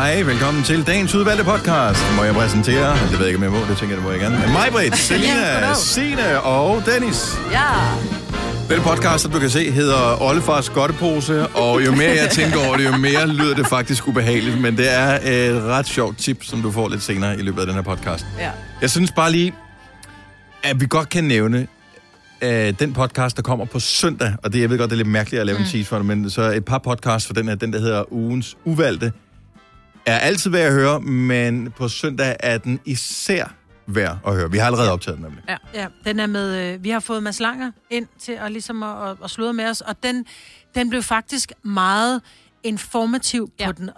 Hej, velkommen til dagens udvalgte podcast. Må jeg præsentere? Jeg ved ikke, om jeg må. Det tænker jeg, det må jeg gerne. Mig, Britt, Selina. Signe og Dennis. Ja. Den podcast, som du kan se, hedder Ollefars Godtepose, og jo mere jeg tænker over det, jo mere lyder det faktisk ubehageligt, men det er et ret sjovt tip, som du får lidt senere i løbet af den her podcast. Ja. Jeg synes bare lige, at vi godt kan nævne øh, den podcast, der kommer på søndag, og det, jeg ved godt, det er lidt mærkeligt at lave mm. en tease for det, men så et par podcasts for den her, den der hedder Ugens Uvalgte, er altid værd at høre, men på søndag er den især værd at høre. Vi har allerede optaget den nemlig. Ja, ja den er med, øh, vi har fået Mads Langer ind til at, ligesom at, at, at sludre med os, og den, den blev faktisk meget informativ ja. På den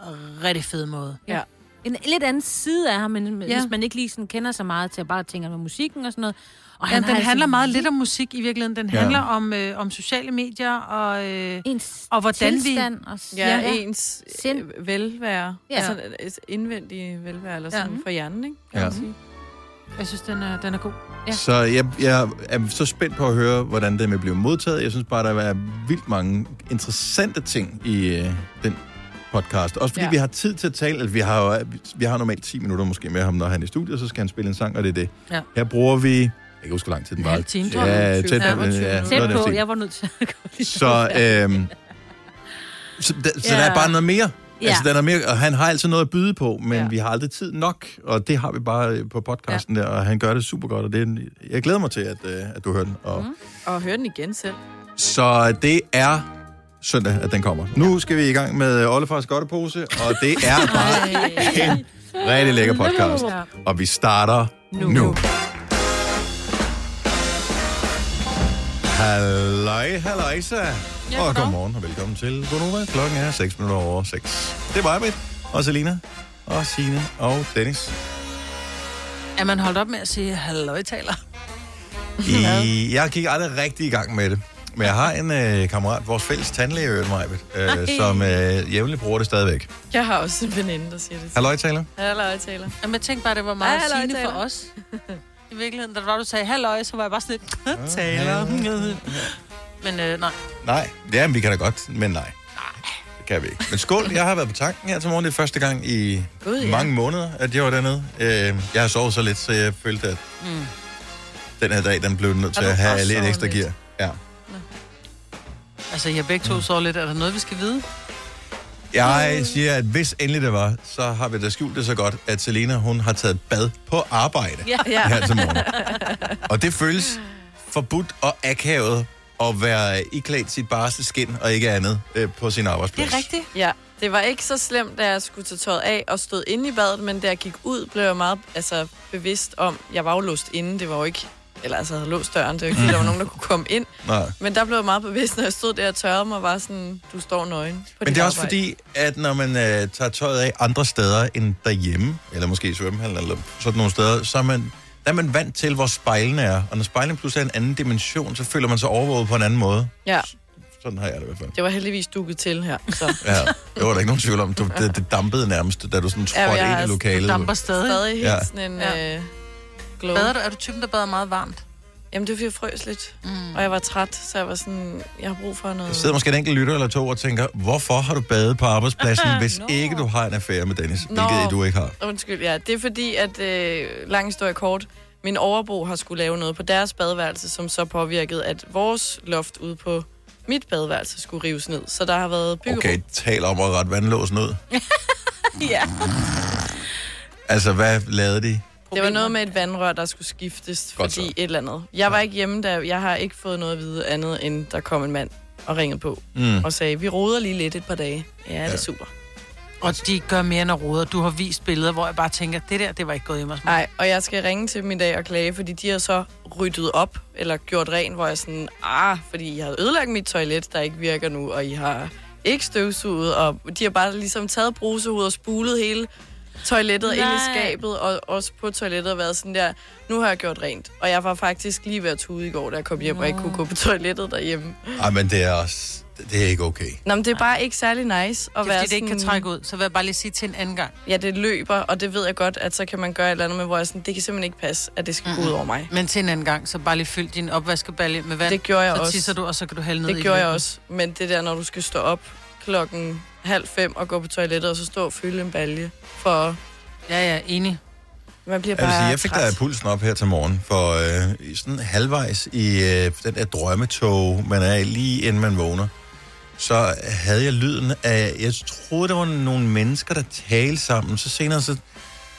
rigtig fede måde. Ja. En lidt anden side af ham, men ja. hvis man ikke lige sådan kender så meget til at bare tænke med musikken og sådan noget. Og Ja, den altså handler meget lidt om musik i virkeligheden. Den Ja. handler om, øh, om sociale medier og... Øh, ens og hvordan vi-. Og, Ja, Ja. ens Sind. øh, velvære. Ja. Altså et indvendige velvære, eller sådan Ja. for hjernen, ikke? Kan Ja. man sige. jeg synes, den er, den er god. Ja. Så jeg, jeg er så spændt på at høre, hvordan det vil blive modtaget. Jeg synes bare, der er vildt mange interessante ting i øh, den podcast. Også fordi ja. Vi har tid til at tale. Altså, vi har jo, vi har normalt 10 minutter måske med ham, når han er i studiet, så skal han spille en sang, og det er det. Ja. Her bruger vi... Jeg kan huske, hvor lang tid den En var. halv time, tror Ja, jeg. tæt på. 25 Ja, Tæt den på, jeg var nødt til at gå Så, øhm, så, der, så Ja. der er bare noget mere. Ja. Ja. Altså, der er mere, og han har altid noget at byde på, men ja. Ja. vi har aldrig tid nok, og det har vi bare øh, på podcasten ja. der, og han gør det super godt, og det er, en- jeg glæder mig til, at, øh, at du hører den. Og, mm. Og høre den igen selv. Så det er søndag, at den kommer. Nu skal vi i gang med Ollefars Godtepose, og det er bare en rigtig lækker podcast. Ja. Og vi starter nu. Nu. Nu. Halløj, halløjsa. Ja, og godmorgen og velkommen til Gonova. Klokken er 6 minutter over 6. Det er mig, og Selina, og Signe, og Dennis. Er man holdt op med at sige halløjtaler? I, jeg gik aldrig rigtig i gang med det. Men jeg har en øh, kammerat, vores fælles tandlæge, øh, øh, som øh, jævnligt bruger det stadigvæk. Jeg har også en veninde, der siger det. Halløj, taler. Halløj, taler. Jamen, jeg tænkte bare, det var meget sigende halløjtaler. for os. I virkeligheden, da det var, du sagde halløj, så var jeg bare sådan lidt taler. Men øh, nej. Nej, ja, men vi kan da godt, men nej. Det kan vi ikke. Men skål, jeg har været på tanken her til morgen. Det er første gang i Gud, ja. mange måneder, at jeg var dernede. Øh, jeg har sovet så lidt, så jeg følte, at Mm. den her dag, den blev nødt til at have lidt ekstra lidt? gear. Ja. Altså, jeg begge to så lidt. Er der noget, vi skal vide? Jeg siger, at hvis endelig det var, så har vi da skjult det så godt, at Selena, hun har taget bad på arbejde Ja. Ja. her til morgen. Og det føles forbudt og akavet at være iklædt sit barste skin og ikke andet øh, på sin arbejdsplads. Det er rigtigt. Ja, det var ikke så slemt, da jeg skulle tage tøjet af og stod inde i badet, men da jeg gik ud, blev jeg meget altså, bevidst om, jeg var jo låst inde, det var jo ikke, eller altså, havde låst døren, det var ikke, fordi der var nogen, der kunne komme ind. Nej. Men der blev jeg meget bevidst, når jeg stod der og tørrede mig, var sådan, du står nøgen på Men det er også arbejde. fordi, at når man øh, tager tøjet af andre steder end derhjemme, eller måske i svømmehallen, eller sådan nogle steder, så er man, der er man vant til, hvor spejlene er. Og når spejlene pludselig er en anden dimension, så føler man sig overvåget på en anden måde. Ja, Sådan har jeg det i hvert fald. det var heldigvis dukket til her. Så. Ja, det var der ikke nogen tvivl om. Du, det, det dampede nærmest, da du sådan Ja, trådte jeg ind i lokalet. Damper stadig. Stadig helt Ja. ja. sådan en Ja. ja. øh, glow. Bader du? Er du typen, der bader meget varmt? Jamen, det var fordi, jeg frøs lidt. Mm. Og jeg var træt, så jeg var sådan, jeg har brug for noget... Der sidder måske en enkelt lytter eller to og tænker, hvorfor har du badet på arbejdspladsen, hvis Nå. ikke du har en affære med Dennis? Nå. Hvilket du ikke har. Undskyld, ja. Det er fordi, at øh, lang historie kort, min overbo har skulle lave noget på deres badeværelse, som så påvirkede, at vores loft ude på mit badeværelse skulle rives ned. Så der har været byggerum. Okay, tal om at rette vandlåsen ud. Ja. Altså, hvad lavede de? Det var noget med et vandrør, der skulle skiftes, Godt fordi så. et eller andet. Jeg var ikke hjemme, da jeg har ikke fået noget at vide andet, end der kom en mand og ringede på Mm. og sagde, vi roder lige lidt et par dage. Ja, det er Ja. super. Og de gør mere end at rode. Du har vist billeder, hvor jeg bare tænker, det der, det var ikke gået hjemme hos mig. Nej, og jeg skal ringe til dem i dag og klage, fordi de har så ryddet op, eller gjort ren, hvor jeg sådan, ah, fordi I har ødelagt mit toilet, der ikke virker nu, og I har ikke støvsuget, og de har bare ligesom taget brusehovedet og spulet hele toilettet Nej. ind i skabet, og også på toilettet og været sådan der, nu har jeg gjort rent. Og jeg var faktisk lige ved at tude i går, da jeg kom hjem, og ikke kunne gå på toilettet derhjemme. Ej, men det er også... Det er ikke okay. Nå, men det er bare ikke særlig nice at Det er være fordi, det ikke kan sådan- trække ud. Så vil jeg bare lige sige til en anden gang. Ja, det løber, og det ved jeg godt, at så kan man gøre et eller andet med, hvor jeg sådan, det kan simpelthen ikke passe, at det skal gå ud over mig. Men til en anden gang, så bare lige fyld din opvaskebalje med vand. Det gjorde jeg så også. tisser du, og så kan du hælde ned i Det gjorde jeg også. Men det der, når du skal stå op klokken halv fem og gå på toilettet, og så stå og fylde en balje. For Ja, ja, enig. man bliver bare sige, jeg fik træt. da pulsen op her til morgen, for øh, i sådan halvvejs i øh, den der drømmetog, man er lige inden man vågner, så havde jeg lyden af, jeg troede, der var nogle mennesker, der talte sammen. Så senere, så,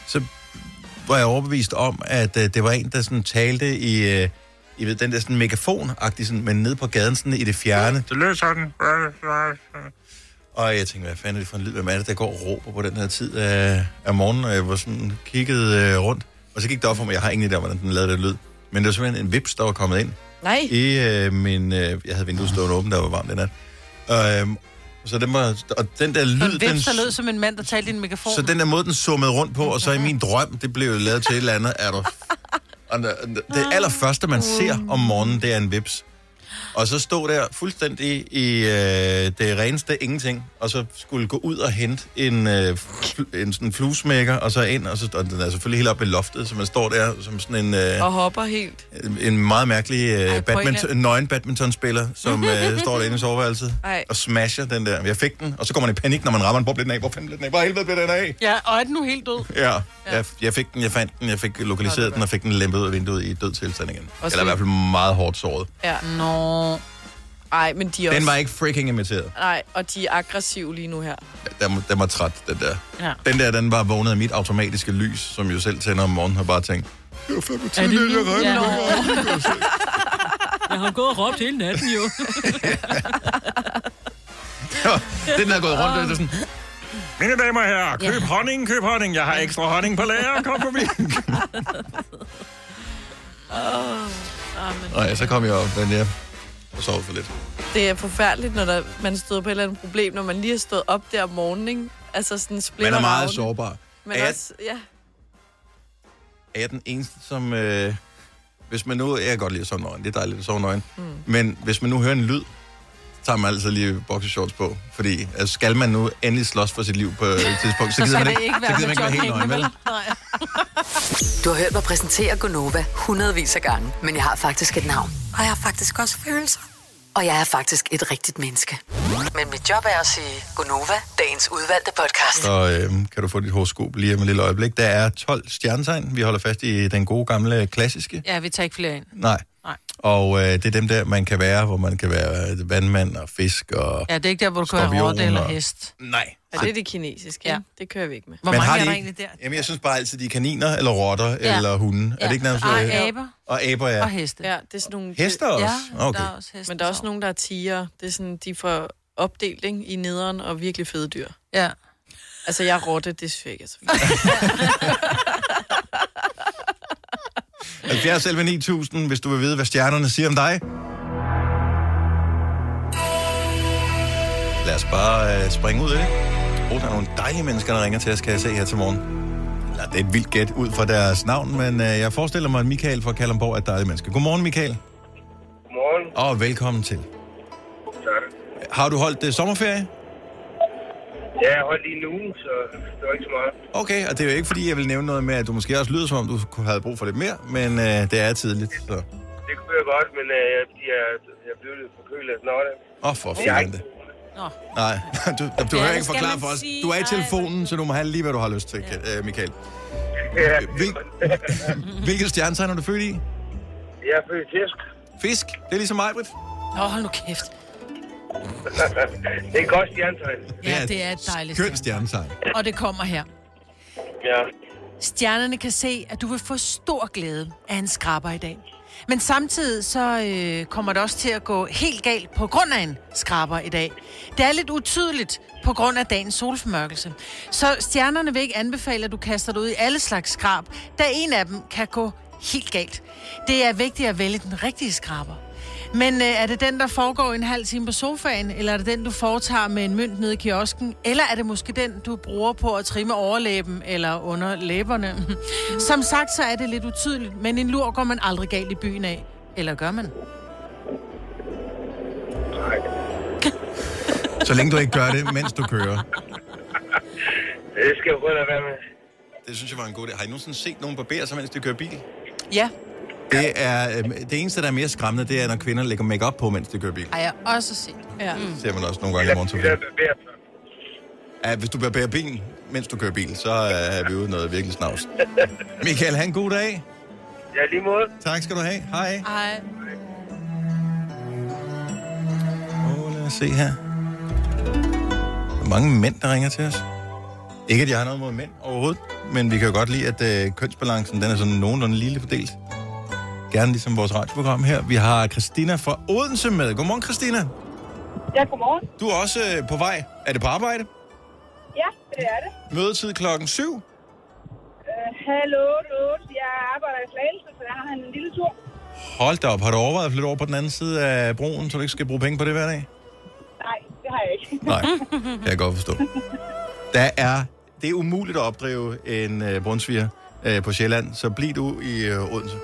så var jeg overbevist om, at øh, det var en, der sådan talte i, øh, i ved, den der sådan megafon-agtig, sådan, men nede på gaden sådan i det fjerne. Det lød sådan. Og jeg tænkte, hvad fanden er det for en lyd? Hvem er det, der går og råber på den her tid af, af morgenen? Og jeg var sådan kigget øh, rundt. Og så gik det op for mig, jeg har ingen idé om, hvordan den lavede det lyd. Men det var simpelthen en vips, der var kommet ind Nej, i øh, min... Øh, jeg havde vinduet stående åbent, der var varmt den nat. Og, øh, så den var, og den der lyd, en den, vips, der lød som en mand, der talte i en megafon. så den der måde, den summede rundt på, og så i min drøm, det blev lavet til et eller andet, er der... Og det allerførste, man ser om morgenen, det er en vips. Og så stod der fuldstændig i øh, det reneste ingenting, og så skulle gå ud og hente en, øh, en sådan fluesmækker, og så ind, og, så, og den er selvfølgelig helt oppe i loftet, så man står der som sådan en, øh, og hopper helt. en meget mærkelig øh, Ej, badminton, nøgen badmintonspiller, som øh, står derinde i soveværelset Ej. og smasher den der. Jeg fik den, og så går man i panik, når man rammer den. Hvor blev den af? Hvor fanden blev den af? Hvor helvede blev den af? Ja, og er den nu helt død? Ja, jeg, jeg fik den, jeg fandt den, jeg fik lokaliseret den, og fik den lempet ud af vinduet i død tilstand igen. Eller i hvert fald meget hårdt såret. Ja. Nå. Ej, men de er Den også... var ikke freaking imiteret. Nej, og de er aggressive lige nu her. Den, den var træt, den der. Ja. Den der, den var vågnet af mit automatiske lys, som jo selv tænder om morgenen, og bare tænkt, det var fandme tidligt, jeg regnede Ja. med det." Jeg har gået og råbt hele natten, jo. Den der er gået rundt, og det er sådan, Mine damer og herrer, køb ja. honning, køb honning. Jeg har ekstra honning på lager, kom forbi. Nej, så kom jeg op, men jeg og sov for lidt. Det er forfærdeligt, når der, man støder på et eller andet problem, når man lige har stået op der om morgenen, ikke? Altså sådan splitter Man er meget ravne. sårbar. Men Er også, ja. er jeg den eneste, som... Øh, hvis man nu... Jeg kan godt lide at sove nøgen. Det er dejligt at sove nøgen. Mm. Men hvis man nu hører en lyd, tager man altid lige boxershorts på. Fordi altså, skal man nu endelig slås for sit liv på et tidspunkt, så, Så gider man det ikke, ikke så være gider man ikke være helt nøgen, vel? Nej. Du har hørt mig præsentere Gonova hundredvis af gange, men jeg har faktisk et navn. Og jeg har faktisk også følelser. Og jeg er faktisk et rigtigt menneske. Men mit job er at sige Gonova, dagens udvalgte podcast. Så øh, kan du få dit horoskop lige om et lille øjeblik. Der er 12 stjernetegn. Vi holder fast i den gode gamle klassiske. Ja, vi tager ikke flere ind. Nej. Nej. Og øh, det er dem der, man kan være, hvor man kan være vandmand og fisk og... Ja, det er ikke der, hvor du være rotte eller og- hest. Nej. Og det er det kinesiske, Ja. ja. Det kører vi ikke med. Hvor Men mange har er de der ikke- egentlig der? Jamen, jeg synes bare altid, de er kaniner, eller rotter, ja. Eller hunde. Ja. Er det ikke nærmest... Øh, aber Og aber, ja. og heste. Ja, det er sådan nogle... Hester også? Ja, okay. der er også heste. Men der er også nogen, der er tiger. Det er sådan, de får opdelt ikke, i nederen og virkelig fede dyr. Ja. Altså, jeg er rotte, det synes jeg ikke er så fedt. 70 11 9000, hvis du vil vide, hvad stjernerne siger om dig. Lad os bare uh, springe ud af det. Oh, der er nogle dejlige mennesker, der ringer til os, kan jeg se her til morgen. Eller, det er et vildt gæt ud fra deres navn, men uh, jeg forestiller mig, at Michael fra Kalundborg er et dejligt menneske. Godmorgen, Michael. Godmorgen. Og velkommen til. Tak. Har du holdt uh, sommerferie? Ja, jeg holdt lige en uge, så det var ikke så meget. Okay, og det er jo ikke, fordi jeg vil nævne noget med, at du måske også lyder, som om du kunne have brug for lidt mere, men uh, det er tidligt, så... Det kunne jeg godt, men øh, fordi jeg, jeg blev lidt forkølet af snart. Åh, oh, for Jeg fanden. ikke... Nå. Nej, du, du, du Ja, hører det ikke forklare for os. Du er i telefonen, så du må have lige, hvad du har lyst til, ja. Michael. Ja, Hvil, hvilket stjernetegn er du født i? jeg er født i fisk. Fisk. Det er ligesom mig, Britt. Nå, hold nu kæft. Det er et godt stjernetegn. Ja, det er et dejligt Skønt stjerne. stjernetegn. Og det kommer her. Ja. Stjernerne kan se, at du vil få stor glæde af en skraber i dag. Men samtidig så øh, kommer det også til at gå helt galt på grund af en skraber i dag. Det er lidt utydeligt på grund af dagens solformørkelse. Så stjernerne vil ikke anbefale, at du kaster dig ud i alle slags skrab, da en af dem kan gå helt galt. Det er vigtigt at vælge den rigtige skraber. Men øh, er det den, der foregår en halv time på sofaen, eller er det den, du foretager med en mønt nede i kiosken, eller er det måske den, du bruger på at trimme overlæben eller under læberne? Som sagt, så er det lidt utydeligt, men en lur går man aldrig galt i byen af. Eller gør man? Nej. Så længe du ikke gør det, mens du kører. Det skal jeg prøve at være med. Det synes jeg var en god idé. Har I nogensinde set nogen barbere sig, mens de kører bil? Ja, Det er øh, det eneste, der er mere skræmmende, det er, når kvinder lægger makeup på, mens de kører bil. har jeg også set. Ja. ser man også nogle gange i morgentrafikken. bærbørn. Ja, hvis du barberer bilen, mens du kører bil, så er vi ude noget virkelig snavs. Michael, have en god dag. Ja, lige måde. Tak skal du have. Hej. Ej. Åh, lad os se her. Der er mange mænd, der ringer til os. Ikke, at jeg har noget mod mænd overhovedet, men vi kan jo godt lide, at øh, kønsbalancen den er sådan nogenlunde lille fordelt. Gerne ligesom vores radioprogram her. Vi har Christina fra Odense med. Godmorgen, Christina. Ja, godmorgen. Du er også øh, på vej. Er det på arbejde? Ja, det er det. Mødetid klokken 7. Uh, hallo, 8. Jeg arbejder i Slagelse, så jeg har en lille tur. Hold da op. Har du overvejet at flytte over på den anden side af broen, så du ikke skal bruge penge på det hver dag? Nej, det har jeg ikke. Nej, kan jeg godt forstå. Der er, det er umuligt at opdrive en øh, brunsviger øh, på Sjælland, så bliv du i øh, Odense.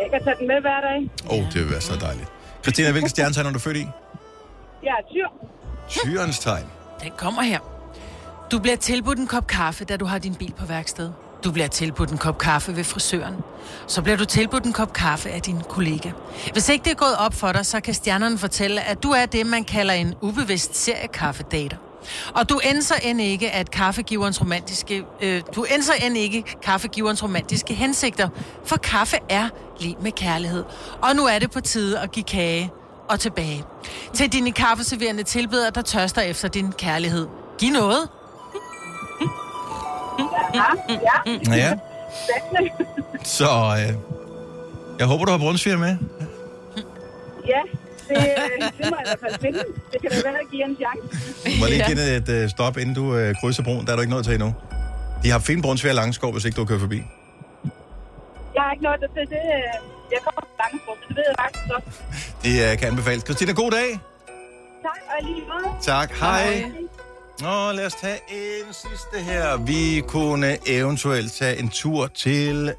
Jeg kan tage den med hver dag. Åh, oh, det vil være så dejligt. Christina, hvilken stjernetegn er du født i? Jeg er tyr. Tyrens tegn. Den kommer her. Du bliver tilbudt en kop kaffe, da du har din bil på værksted. Du bliver tilbudt en kop kaffe ved frisøren. Så bliver du tilbudt en kop kaffe af din kollega. Hvis ikke det er gået op for dig, så kan stjernerne fortælle, at du er det, man kalder en ubevidst seriekaffedater. Og du ændser end ikke, at kaffegiverens romantiske, øh, du ændser end ikke kaffegiverens romantiske hensigter, for kaffe er lige med kærlighed. Og nu er det på tide at give kage og tilbage. Til dine kaffeserverende tilbeder, der tørster efter din kærlighed. Giv noget. Ja, ja. Ja, så øh, jeg håber, du har brunsviger med. ja, det, øh, det må jeg i hvert fald finde. Det kan da være at give en chance. Du må lige give det et øh, stop, inden du øh, krydser broen. Der er du ikke noget til endnu. De har fine brunsviger i Langskov, hvis ikke du kører forbi. Jeg har ikke noget til det. øh, Jeg kommer fra så det ved jeg faktisk godt. Det øh, kan anbefales. Christina, god dag. Tak, og lige måde. Tak. Hej. Nå, lad os tage en sidste her. Vi kunne eventuelt tage en tur til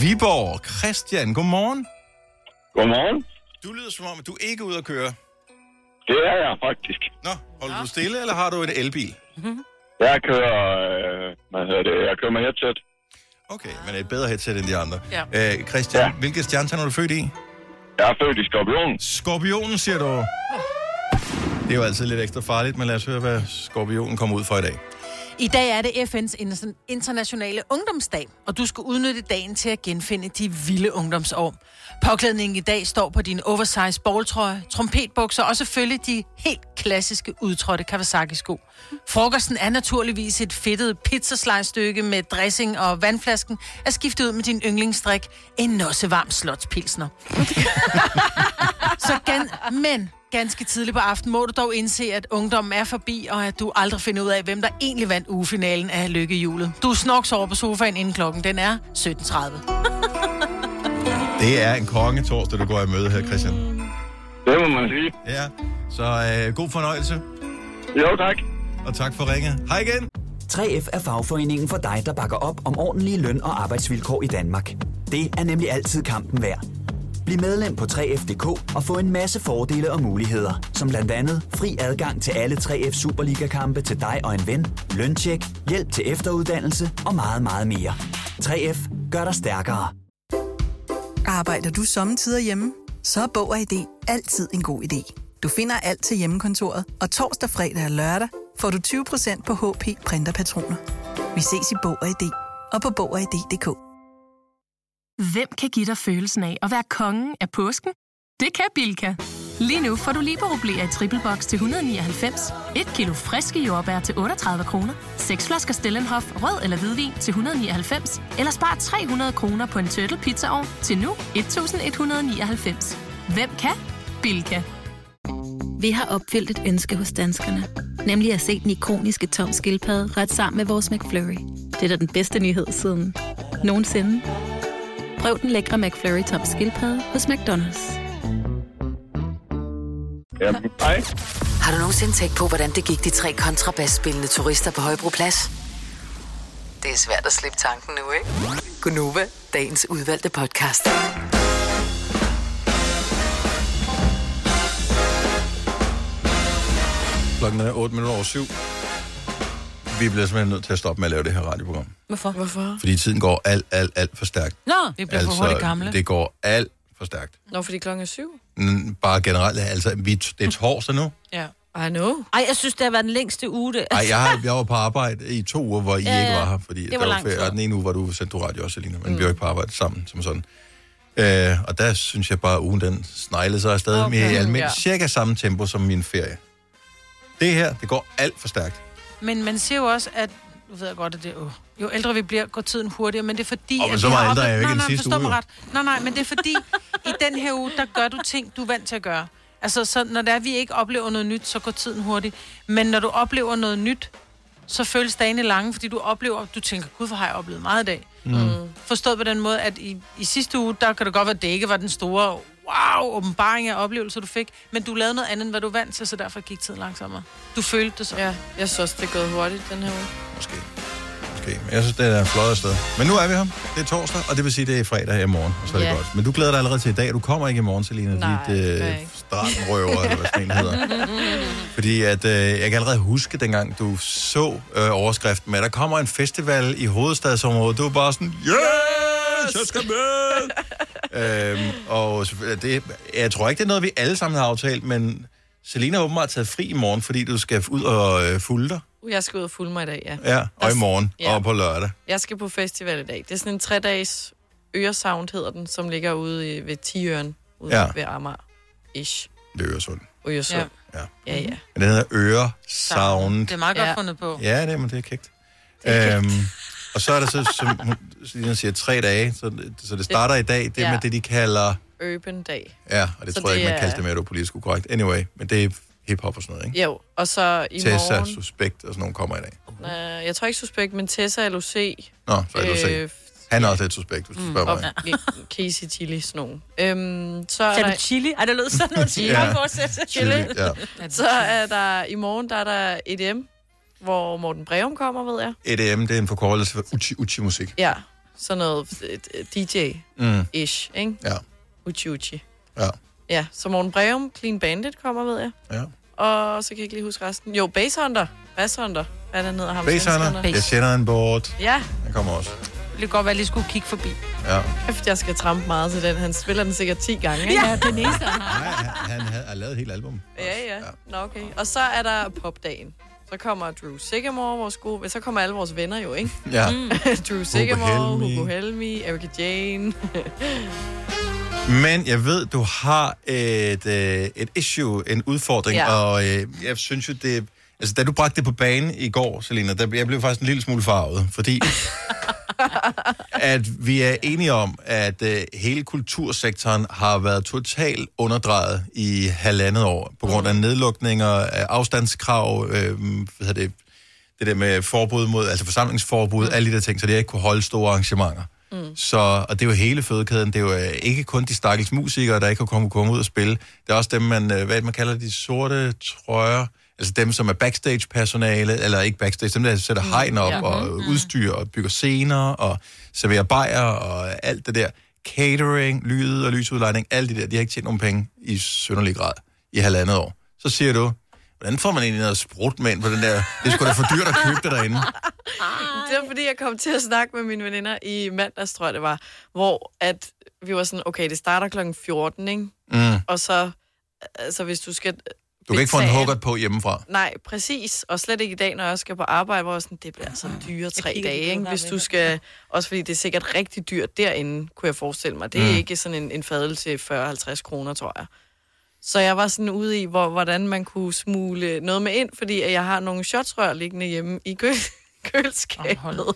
Viborg. Christian, godmorgen. Godmorgen. Du lyder som om, at du ikke er ude at køre. Det er jeg faktisk. Nå, holder du stille, eller har du en elbil? Jeg kører, øh, hvad hedder det, jeg kører med headset. Okay, men et bedre headset end de andre. Ja. Øh, Christian, Ja. hvilket stjernetegn er du født i? Jeg er født i Skorpion. Skorpionen, siger du. Det er jo altid lidt ekstra farligt, men lad os høre, hvad skorpionen kommer ud for i dag. I dag er det FN's inter- internationale ungdomsdag, og du skal udnytte dagen til at genfinde de vilde ungdomsår. Påklædningen i dag står på din oversize balltrøje, trompetbukser og selvfølgelig de helt klassiske udtrådte Kawasaki-sko. Frokosten er naturligvis et fedtet pizzaslice-stykke med dressing og vandflasken er skiftet ud med din yndlingsdrik, en nossevarm slotspilsner. Så gan- men ganske tidligt på aftenen må du dog indse, at ungdommen er forbi, og at du aldrig finder ud af, hvem der egentlig vandt ugefinalen af lykkehjulet. Du snoks over på sofaen inden klokken, den er 17.30. Det er en konge torsdag, du går i møde her, Christian. Det må man sige. Ja, så øh, god fornøjelse, Jo, tak. og tak for ringet. Hej igen. 3F er fagforeningen for dig, der bakker op om ordentlige løn- og arbejdsvilkår i Danmark. Det er nemlig altid kampen værd. Bliv medlem på 3F.dk og få en masse fordele og muligheder, som blandt andet fri adgang til alle 3F Superliga-kampe til dig og en ven, løntjek, hjælp til efteruddannelse og meget, meget mere. 3F gør dig stærkere. Arbejder du sommetider hjemme? Så er Bog og ID altid en god idé. Du finder alt til hjemmekontoret, og torsdag, fredag og lørdag får du 20% på HP Printerpatroner. Vi ses i Bog og ID og på Bog og ID.dk. Hvem kan give dig følelsen af at være kongen af påsken? Det kan Bilka! Lige nu får du liberobleer i triple box til 199, et kilo friske jordbær til 38 kroner, seks flasker Stellenhof rød eller hvidvin til 199, eller spar 300 kroner på en turtle pizzaovn til nu 1199. Hvem kan? Bilka. Vi har opfyldt et ønske hos danskerne. Nemlig at se den ikoniske tom skildpadde ret sammen med vores McFlurry. Det er da den bedste nyhed siden nogensinde. Prøv den lækre McFlurry tom skildpadde hos McDonald's. Jamen, hej. Har du nogensinde tænkt på, hvordan det gik de tre kontrabasspillende turister på Højbroplads? Det er svært at slippe tanken nu, ikke? Gunova, dagens udvalgte podcast. Klokken er 8 minutter over syv. Vi bliver simpelthen nødt til at stoppe med at lave det her radioprogram. Hvorfor? Hvorfor? Fordi tiden går alt, alt, alt for stærkt. Nå, vi bliver for hurtigt gamle. det går alt for stærkt. Nå, fordi klokken er syv. Mm, Bare generelt, altså, vi, det er torsdag nu. Ja. I know. Ej, jeg synes, det har været den længste uge. Det. Ej, jeg, har, jeg var på arbejde i to uger, hvor I Ja, ikke var her, fordi Det der var var lang ferie, tid. og den ene uge var du sendt du radio også, Selina, men mm. vi var ikke på arbejde sammen som sådan. Øh, og der synes jeg bare, at ugen den sneglede sig afsted okay. med Okay, almindelig, ja. ja. cirka samme tempo som min ferie. Det her, det går alt for stærkt. Men man siger jo også, at nu ved jeg godt, at det er, uh, jo ældre vi bliver, går tiden hurtigere, men det er fordi... Åh, men at så vi har meget ældre er oplevet- jeg jo ikke nej, end nej, sidste forstå uge, mig jo. ret. Nej, nej, men det er fordi, i den her uge, der gør du ting, du er vant til at gøre. Altså, så når det er, vi ikke oplever noget nyt, så går tiden hurtigt. Men når du oplever noget nyt, så føles dagene lange, fordi du oplever, du tænker, gud, hvor har jeg oplevet meget i dag. Mm. Forstået på den måde, at i, i sidste uge, der kan det godt være, at det ikke var den store, wow, åbenbaring af oplevelser, du fik, men du lavede noget andet, end hvad du er vant til, så derfor gik tiden langsommere. Du følte det så. Ja, jeg synes også, det er gået hurtigt den her uge. Måske. Måske. Men jeg synes, det er flot afsted. Men nu er vi her. Det er torsdag, og det vil sige, det er fredag i morgen, og så er det Ja. godt. Men du glæder dig allerede til i dag. Du kommer ikke i morgen, Selina, Nej, dit øh, stratenrøver, eller hvad sådan en hedder. Fordi at, øh, jeg kan allerede huske, dengang du så øh, overskriften med, at der kommer en festival i hovedstadsområdet. Du var bare sådan, yes, jeg skal med! øhm, og det, jeg tror ikke, det er noget, vi alle sammen har aftalt, men Selina har åbenbart taget fri i morgen, fordi du skal ud og øh, fulde dig. Uh, Jeg skal ud og fulde mig i dag, ja. Ja, og i morgen, Ja. og på lørdag. Jeg skal på festival i dag. Det er sådan en tre-dages Øresound, hedder den, som ligger ude i- ved Tiøren, ude Ja. ja. ved Amager. Ish. Det er Øresund. Øresund. Ja. Ja, ja. Men den hedder Øre Sound. Det er meget godt Ja. fundet på. Ja, det er, men det er kægt. Øhm, og så er der så, som hun siger, tre dage, så, så det starter i dag, det Ja. med det, de kalder... Urban Dag. Ja, og det Så tror jeg ikke, det man er- kalder det mere, det er politisk ukorrekt. Anyway, men det er hiphop og sådan noget, ikke? Jo, og så i Tessa, morgen... Suspekt og sådan nogle kommer i dag. Øh, jeg tror ikke suspekt, men Tessa LOC. Nå, så er du se. øh, Han er også lidt suspekt, hvis du spørger og mig. Casey Chili sådan nogle. Øhm, så er der... du chili? Ej, det lød sådan noget chili. Ja. Chili, ja. Så er der i morgen, der er der EDM, hvor Morten Breum kommer, ved jeg. EDM, det er en forkortelse for Uchi Uchi musik. Ja, sådan noget DJ-ish, Mm. ikke? Ja, Uchi Uchi. ja, Ja, så Morten Breum, Clean Bandit kommer, ved jeg. ja. Og så kan jeg ikke lige huske resten. Jo, Bass Hunter. Bass Hunter. Hvad er der hedder ham? Basehunter, jeg sender en bort. Ja, Han kommer også. Det kan godt være, at jeg lige skulle kigge forbi. Ja. jeg skal trampe meget til den. Han spiller den sikkert 10 gange, ikke? Ja, den eneste, han har. Nej, han, han har lavet et helt album. Ja, ja. Nå, okay. Og så er der popdagen. Så kommer Drew Sigamore, vores gode... Så kommer alle vores venner jo, ikke? Ja. Drew Sigamore, Helmi. Hugo Helmi, Erika Jane. Men jeg ved, du har et, øh, et issue, en udfordring, Ja. og øh, jeg synes jo, det... Altså, da du bragte det på banen i går, Selina, der, jeg blev faktisk en lille smule farvet, fordi at vi er enige om, at øh, hele kultursektoren har været totalt underdrejet i halvandet år, på grund af nedlukninger, af afstandskrav, øh, hvad det, det der med forbud mod, altså forsamlingsforbud, mm. alle de der ting, så det ikke kunne holde store arrangementer. Mm. Så, og det er jo hele fødekæden. Det er jo øh, ikke kun de stakkels musikere, der ikke kan komme, komme ud og spille. Det er også dem, man, øh, hvad man kalder de sorte trøjer. Altså dem, som er backstage-personale, eller ikke backstage, dem der sætter mm. hegn op Ja. og udstyr og bygger scener og serverer bajer og alt det der. Catering, lyd og lysudlejning, alt det der, de har ikke tjent nogen penge i synderlig grad i halvandet år. Så siger du, hvordan får man egentlig noget sprut med ind på den der? Det sgu da for dyrt at købe det derinde. Det var fordi, jeg kom til at snakke med mine veninder i mandags, tror jeg det var, hvor at vi var sådan, okay, det starter klokken 14, ikke? Mm. Og så, altså hvis du skal... Du kan ikke få en huggert på hjemmefra. Nej, præcis. Og slet ikke i dag, når jeg skal på arbejde, hvor jeg sådan, det bliver så dyre tre dage, ikke? Hvis du skal... Også fordi det er sikkert rigtig dyrt derinde, kunne jeg forestille mig. Det er mm. ikke sådan en, en fadel til 40-50 kroner, tror jeg. Så jeg var sådan ude i, hvor, hvordan man kunne smule noget med ind, fordi at jeg har nogle shotsrør liggende hjemme i kø køleskabet. Åh,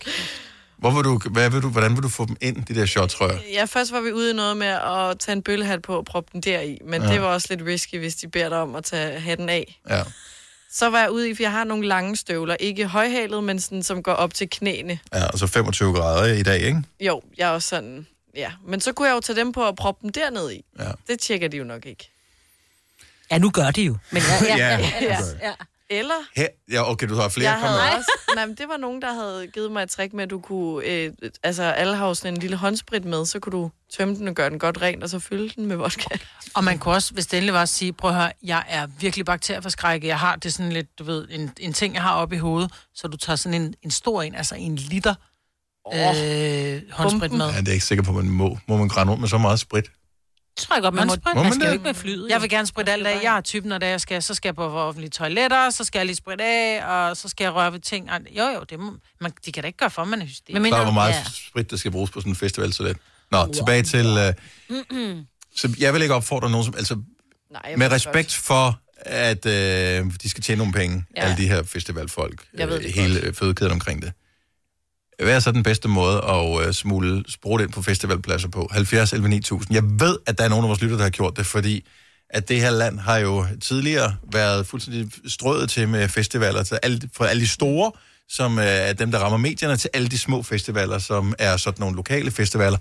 Hvor vil du, hvad vil du, hvordan vil du få dem ind, de der shotsrør? Ja, først var vi ude i noget med at tage en bøllehat på og proppe den deri, men Ja. ja. det var også lidt risky, hvis de beder dig om at tage hatten af. Ja. Så var jeg ude i, for jeg har nogle lange støvler, ikke højhalet, men sådan, som går op til knæene. ja, og så 25 grader i dag, ikke? Jo, jeg er også sådan, ja. Men så kunne jeg jo tage dem på og proppe dem derned i. Ja. Det tjekker de jo nok ikke. Ja, nu gør det jo. Men ja, ja, Ja, ja, ja. Eller, Her, ja, okay, du har flere. jeg havde med. også, nej, men det var nogen, der havde givet mig et trick med, at du kunne, øh, altså alle har sådan en lille håndsprit med, så kunne du tømme den og gøre den godt rent, og så fylde den med vodka. Og man kunne også, hvis det endelig var at sige, prøv at høre, jeg er virkelig bakterieforskrækket. Jeg har det sådan lidt, du ved, en, en ting, jeg har oppe i hovedet, så du tager sådan en, en stor en, altså en liter øh, håndsprit med. Ja, det er jeg ikke sikker på, man må. Må man grænne rundt med så meget sprit? Tror jeg godt, man, må. spritte- Må man man skal jo det? ikke med flyet. Jeg vil gerne spritte alt af. Jeg er typen, når det jeg skal, så skal jeg på offentlige toiletter, så skal jeg lige spritte af, og så skal jeg røre ved ting. Og- Jo, jo, det må, man, de kan da ikke gøre for, man er hysterisk. Men Der er hvor meget ja. sprit, der skal bruges på sådan en festival, så det. Nå, tilbage til... Uh, så jeg vil ikke opfordre nogen som... Altså, Nej, med respekt for, at øh, de skal tjene nogle penge, ja. Alle de her festivalfolk, Jeg ved øh, det hele øh, fødekæden omkring det. Hvad er så den bedste måde at øh, smule sprut ind på festivalpladser på? 70 11 9000. Jeg ved, at der er nogle af vores lytter, der har gjort det, fordi at det her land har jo tidligere været fuldstændig strøget til med festivaler, til alle, fra alle de store, som øh, er dem, der rammer medierne, til alle de små festivaler, som er sådan nogle lokale festivaler.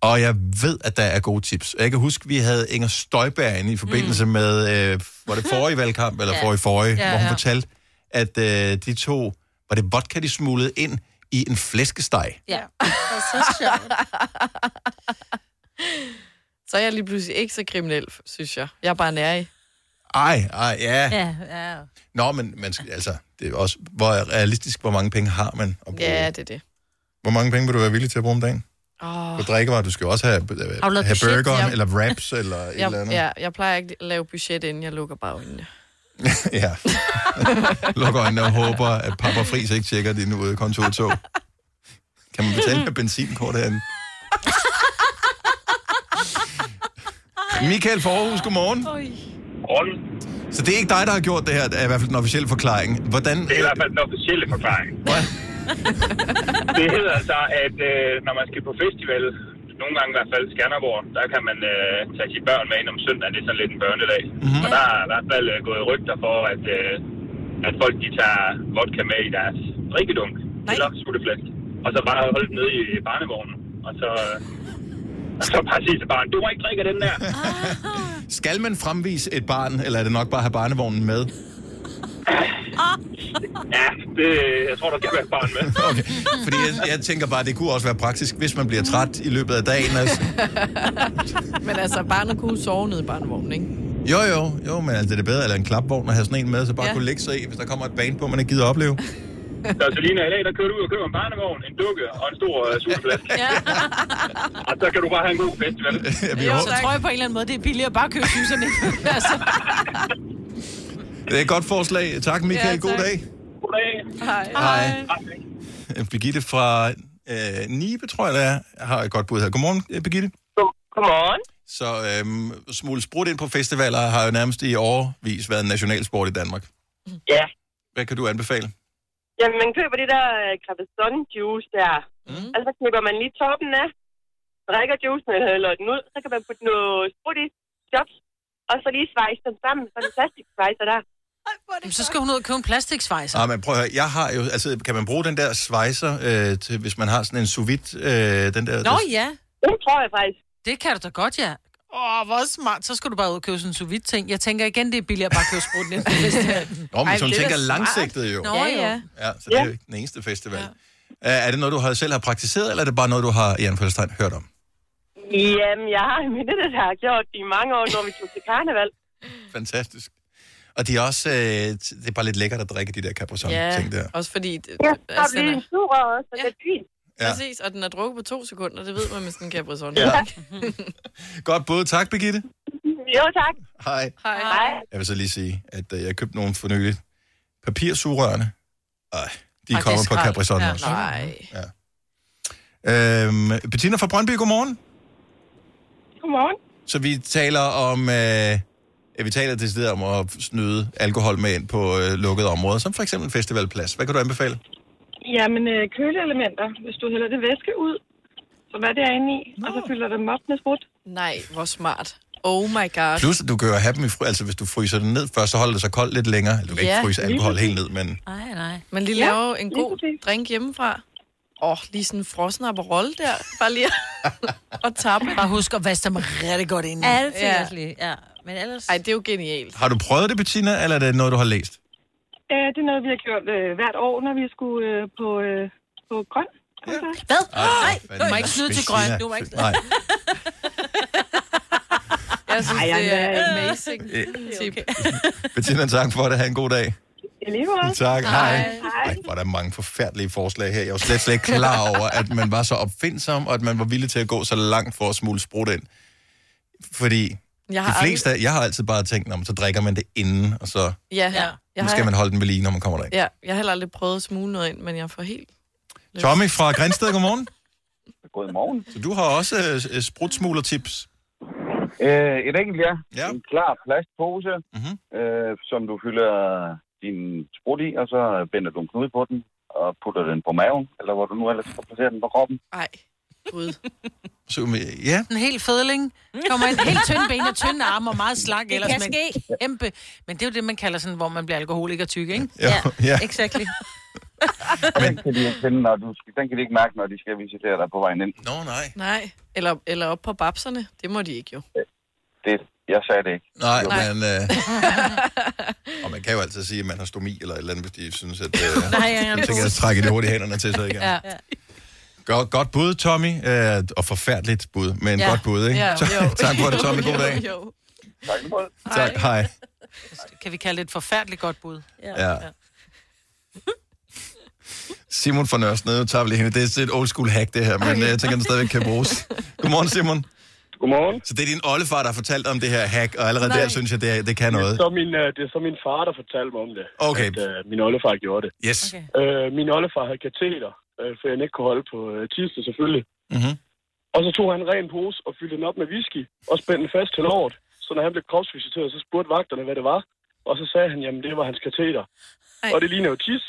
Og jeg ved, at der er gode tips. Jeg kan huske, vi havde Inger Støjberg inde i forbindelse mm. med, øh, var det forrige valgkamp, eller Ja. forrige forrige, Ja, hvor hun ja. fortalte, at øh, de to, var det vodka, de smuglede ind i en flæskesteg. Ja. Det er så sjovt. Så er jeg lige pludselig ikke så kriminel, synes jeg. Jeg er bare nærig. Ej, ej, ja. Ja, ja. Nå, men man skal, altså, det er også, hvor realistisk, hvor mange penge har man at bruge? Ja, det er det. Hvor mange penge vil du være villig til at bruge om dagen? Oh, På drikkevarer, du skal jo også have, øh, have burgeren, Ja. eller wraps, eller et eller jeg, andet. ja, jeg plejer ikke at lave budget, inden jeg lukker bagøjnene. ja. Lukker øjnene og håber, at Papa Friis ikke tjekker din ude kontortog. Kan man betale med benzinkort herinde? Michael Forhus, godmorgen. Morgen. Så det er ikke dig, der har gjort det her, det er i hvert fald den officielle forklaring. Hvordan... Det er i hvert fald den officielle forklaring. Hvad? Det hedder altså, at øh, når man skal på festival, nogle gange i hvert fald Skanderborg, der kan man øh, tage sine børn med ind om søndagen. Det er sådan lidt en børnedag. Mm-hmm. Og der er i hvert fald øh, gået rygter for, at, øh, at folk de tager vodka med i deres drikkedunk. Nej. Eller sutteflæsk. Og så bare holde den nede i barnevognen. Og så, øh, og så bare sige til barnet, du må ikke drikke den der. Skal man fremvise et barn, eller er det nok bare at have barnevognen med? Ja, det, jeg tror, der skal være et barn med. Okay. Fordi jeg, jeg tænker bare, det kunne også være praktisk, hvis man bliver træt i løbet af dagen. Altså. Men altså, barnet kunne sove nede i barnevognen, ikke? Jo, jo, jo, men altså, det er bedre, eller en klapvogn at have sådan en med, så bare ja. Kunne lægge sig i, hvis der kommer et bane på, man ikke gider opleve. Så Selina, i dag, der kører du ud og køber en barnevogn, en dukke og en stor uh, sutteflæsk. Ja. Og så kan du bare have en god festival. Vi Jo, så tror jeg på en eller anden måde, det er billigere at bare købe huserne. altså. Det er et godt forslag. Tak, Michael. Ja, God tak. dag. Goddag. Hej. Hej. Øh, Birgitte fra øh, Nibe, tror jeg, det er, har et godt bud her. Godmorgen, øh, Birgitte. Godmorgen. Så øhm, smule sprut ind på festivaler har jo nærmest i årvis været en nationalsport i Danmark. Ja. Hvad kan du anbefale? Jamen, man køber det der Capri-Sun juice der. Mm. Og så knipper man lige toppen af, drikker juicen eller hælder den ud. Så kan man putte noget sprut i, chops, og så lige svejse dem sammen. Så er det plastiksvejser der. Jamen, så skal hun ud og købe en plastiksvejser. Ah, men prøv at høre, jeg har jo, altså, kan man bruge den der svejser, øh, til, hvis man har sådan en sous vide, øh, den der... Nå der, ja, Det tror jeg faktisk. det kan du da godt, ja. Åh, hvor smart. Så skal du bare ud og købe sådan en sous vide ting. Jeg tænker igen, det er billigere at bare købe spruten ind på festivalen. Nå, men Ej, hun det er tænker langsigtet jo. Nå, Ja, ja. Ja, så det er jo ikke den eneste festival. Ja. Er det noget, du har, selv har praktiseret, eller er det bare noget, du har i anførselstegn hørt om? Jamen, jeg har min det, der har gjort i mange år, når vi tog til karneval. Fantastisk. Og de er også, øh, det er bare lidt lækkert at drikke de der Capri-Sun-ting Ja, der. også fordi... det- Ja, altså, så den bliver er- en sur og så Ja. lidt vin. Ja. Præcis, og den er drukket på to sekunder, det ved man med sådan en Capri-Sun. Ja. Godt bud. Tak, Birgitte. Jo, tak. Hej. Hej. Hej. Jeg vil så lige sige, at øh, jeg købte nogle for nylig. Papirsugerørene. Ej, de det er kommer på skrald. Capri-Sun Ja. også. Nej. Øhm, Bettina fra Brøndby, godmorgen. Godmorgen. Så vi taler om, øh, ja, vi taler til stedet om at snyde alkohol med ind på øh, lukkede områder, som for eksempel en festivalplads. Hvad kan du anbefale? Jamen, øh, køleelementer, hvis du hælder det væske ud, så hvad det er inde i, og så fylder dem op med sprut. Nej, hvor smart. Oh my god. Plus, du kan jo have dem i fry, altså hvis du fryser den ned først, så holder det sig koldt lidt længere. Du kan Ja, ikke fryse alkohol helt ned, men Nej, nej. Man lige Ja, laver en god drink hjemmefra. Åh, oh, lige sådan en frossen Aperol der. Bare lige at tappe. Bare husk at vaske dem rigtig godt ind. Altid, Ja. ja. Ja. Men ellers... Ej, det er jo genialt. har du prøvet det, Bettina, eller er det noget, du har læst? Øh, det er noget, vi har gjort øh, hvert år, når vi skulle øh, på, øh, på grøn. koncert. Hvad? Nej, du må ikke snyde til grøn. Du må ikke... Nej. Jeg synes, Ej, det er amazing tip. Bettina, tak for det. Ha' en god dag. Tak, hej. Hej. Ej, hvor er der mange forfærdelige forslag her. Jeg var slet, slet ikke klar over, at man var så opfindsom, og at man var villig til at gå så langt for at smule sprut ind. Fordi Jeg de har fleste, af- jeg har altid bare tænkt, om så drikker man det inden, og så Ja, ja. Jeg ja. har, skal man holde den ved lige, når man kommer derind. Ja, jeg har heller aldrig prøvet at smule noget ind, men jeg får helt... Tommy fra Grænsted, godmorgen. Godmorgen. Så du har også øh, sprutsmuglertips. Øh, et enkelt ja. ja. En klar plastpose, mm-hmm. øh, som du fylder din sprut i, og så binder du en knude på den, og putter den på maven, eller hvor du nu ellers skal placere den på kroppen. Ej, gud. Så, ja. En helt fødling. Kommer en helt tynd ben og tynde arme og meget slank. Det ellers kan med en Kæmpe. Men det er jo det, man kalder sådan, hvor man bliver alkoholiker tyk, ikke? Ja, ja. Exactly. Og den kan de ikke finde, når du, den kan de ikke mærke, når de skal visitere dig på vejen ind. Nå, nej. Nej, eller, eller op på babserne. Det må de ikke jo. Det, jeg sagde det ikke. Nej, Jo. men... Øh, og man kan jo altid sige, at man har stomi eller et eller andet, hvis de synes, at... Øh, Nej, ja, ja. så kan jeg trække de hurtigt hænderne til sig igen. Ja. Godt, godt bud, Tommy. Øh, og forfærdeligt bud, men Ja. godt bud, ikke? Ja, jo. tak for det, Tommy. God dag. Jo, jo. Tak, Tak, hej. Kan vi kalde det et forfærdeligt godt bud? Ja. Simon fra Nørresnede, nu tager vi lige hende. Det er et old school hack, det her, men øh, jeg tænker, den stadigvæk kan bruges. Godmorgen, Simon. Godmorgen. Så det er din oldefar, der har fortalt om det her hack, og allerede Nej. der synes jeg, det, det kan noget. Det er, så min, øh, det er så min far, der fortalte mig om det. Okay. At øh, min oldefar gjorde det. Yes. Okay. Øh, min oldefar havde kateter, øh, for jeg ikke kunne holde på øh, tiste selvfølgelig. Mm-hmm. Og så tog han en ren pose og fyldte den op med whisky og spændte den fast til låret. Så når han blev kropsvisiteret, så spurgte vagterne, hvad det var. Og så sagde han, jamen det var hans kateter. Og det ligner jo tis.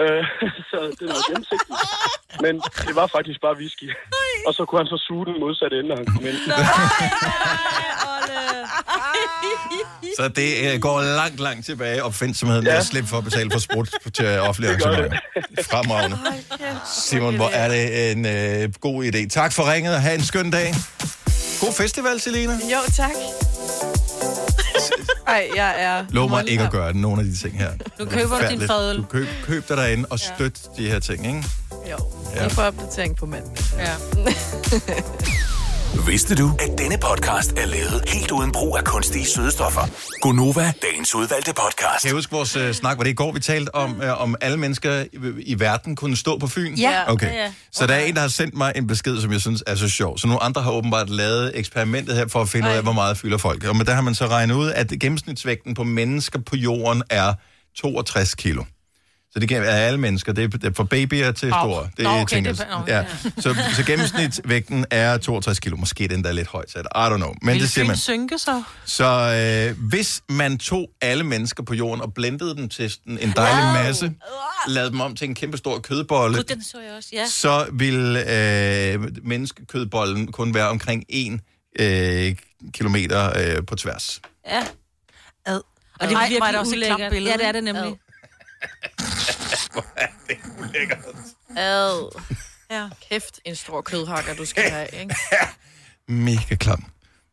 Øh, så det var gennemsigtigt. Men det var faktisk bare whisky. Og så kunne han så suge den modsatte ende, når han kom ind. Så det øh, går langt, langt tilbage opfindsomheden ja. med Ja. at slippe for at betale for sprut til offentlige gør det. arrangementer. Fremragende. Simon, hvor er det en øh, god idé. Tak for ringet, og have en skøn dag. God festival, Selina. Jo, tak. Ej, jeg er... Lov mig ikke at gøre det, nogle af de ting her. Nu køber du din fadøl. Du køb, køb dig derinde og støt ja. de her ting, ikke? Jo, Ja. jeg får opdatering på mandag. Ja. Vidste du, at denne podcast er lavet helt uden brug af kunstige sødestoffer? Gonova, dagens udvalgte podcast. Kan jeg huske vores uh, snak, var det i går, vi talte om, uh, om alle mennesker i, i verden kunne stå på Fyn? Ja. Okay. Ja, ja. Så der er en, der har sendt mig en besked, som jeg synes er så sjov. Så nogle andre har åbenbart lavet eksperimentet her for at finde ud af, hvor meget fylder folk. Og men der har man så regnet ud, at gennemsnitsvægten på mennesker på jorden er 62 kilo. Så det kan være alle mennesker. Det er, er fra babyer til Au. store. Det Nå, okay, tænker det er- nå, ja. Så, så gennemsnitsvægten er 62 kilo. Måske den der er lidt højt sat. I don't know. Men Vil det siger man. synke så? Så øh, hvis man tog alle mennesker på jorden og blendede dem til en dejlig Wow. masse, lavede dem om til en kæmpe stor kødbolle, Gud, den så jeg også, ja. så vil øh, menneskekødbollen kun være omkring 1 øh, kilometer øh, på tværs. Ja. Ad. Og det er Ej, virkelig var det også et ulækkert. Ja, det er det nemlig. Ad. Ja. Kæft, en stor kødhakker, du skal have, ikke? Mega klam.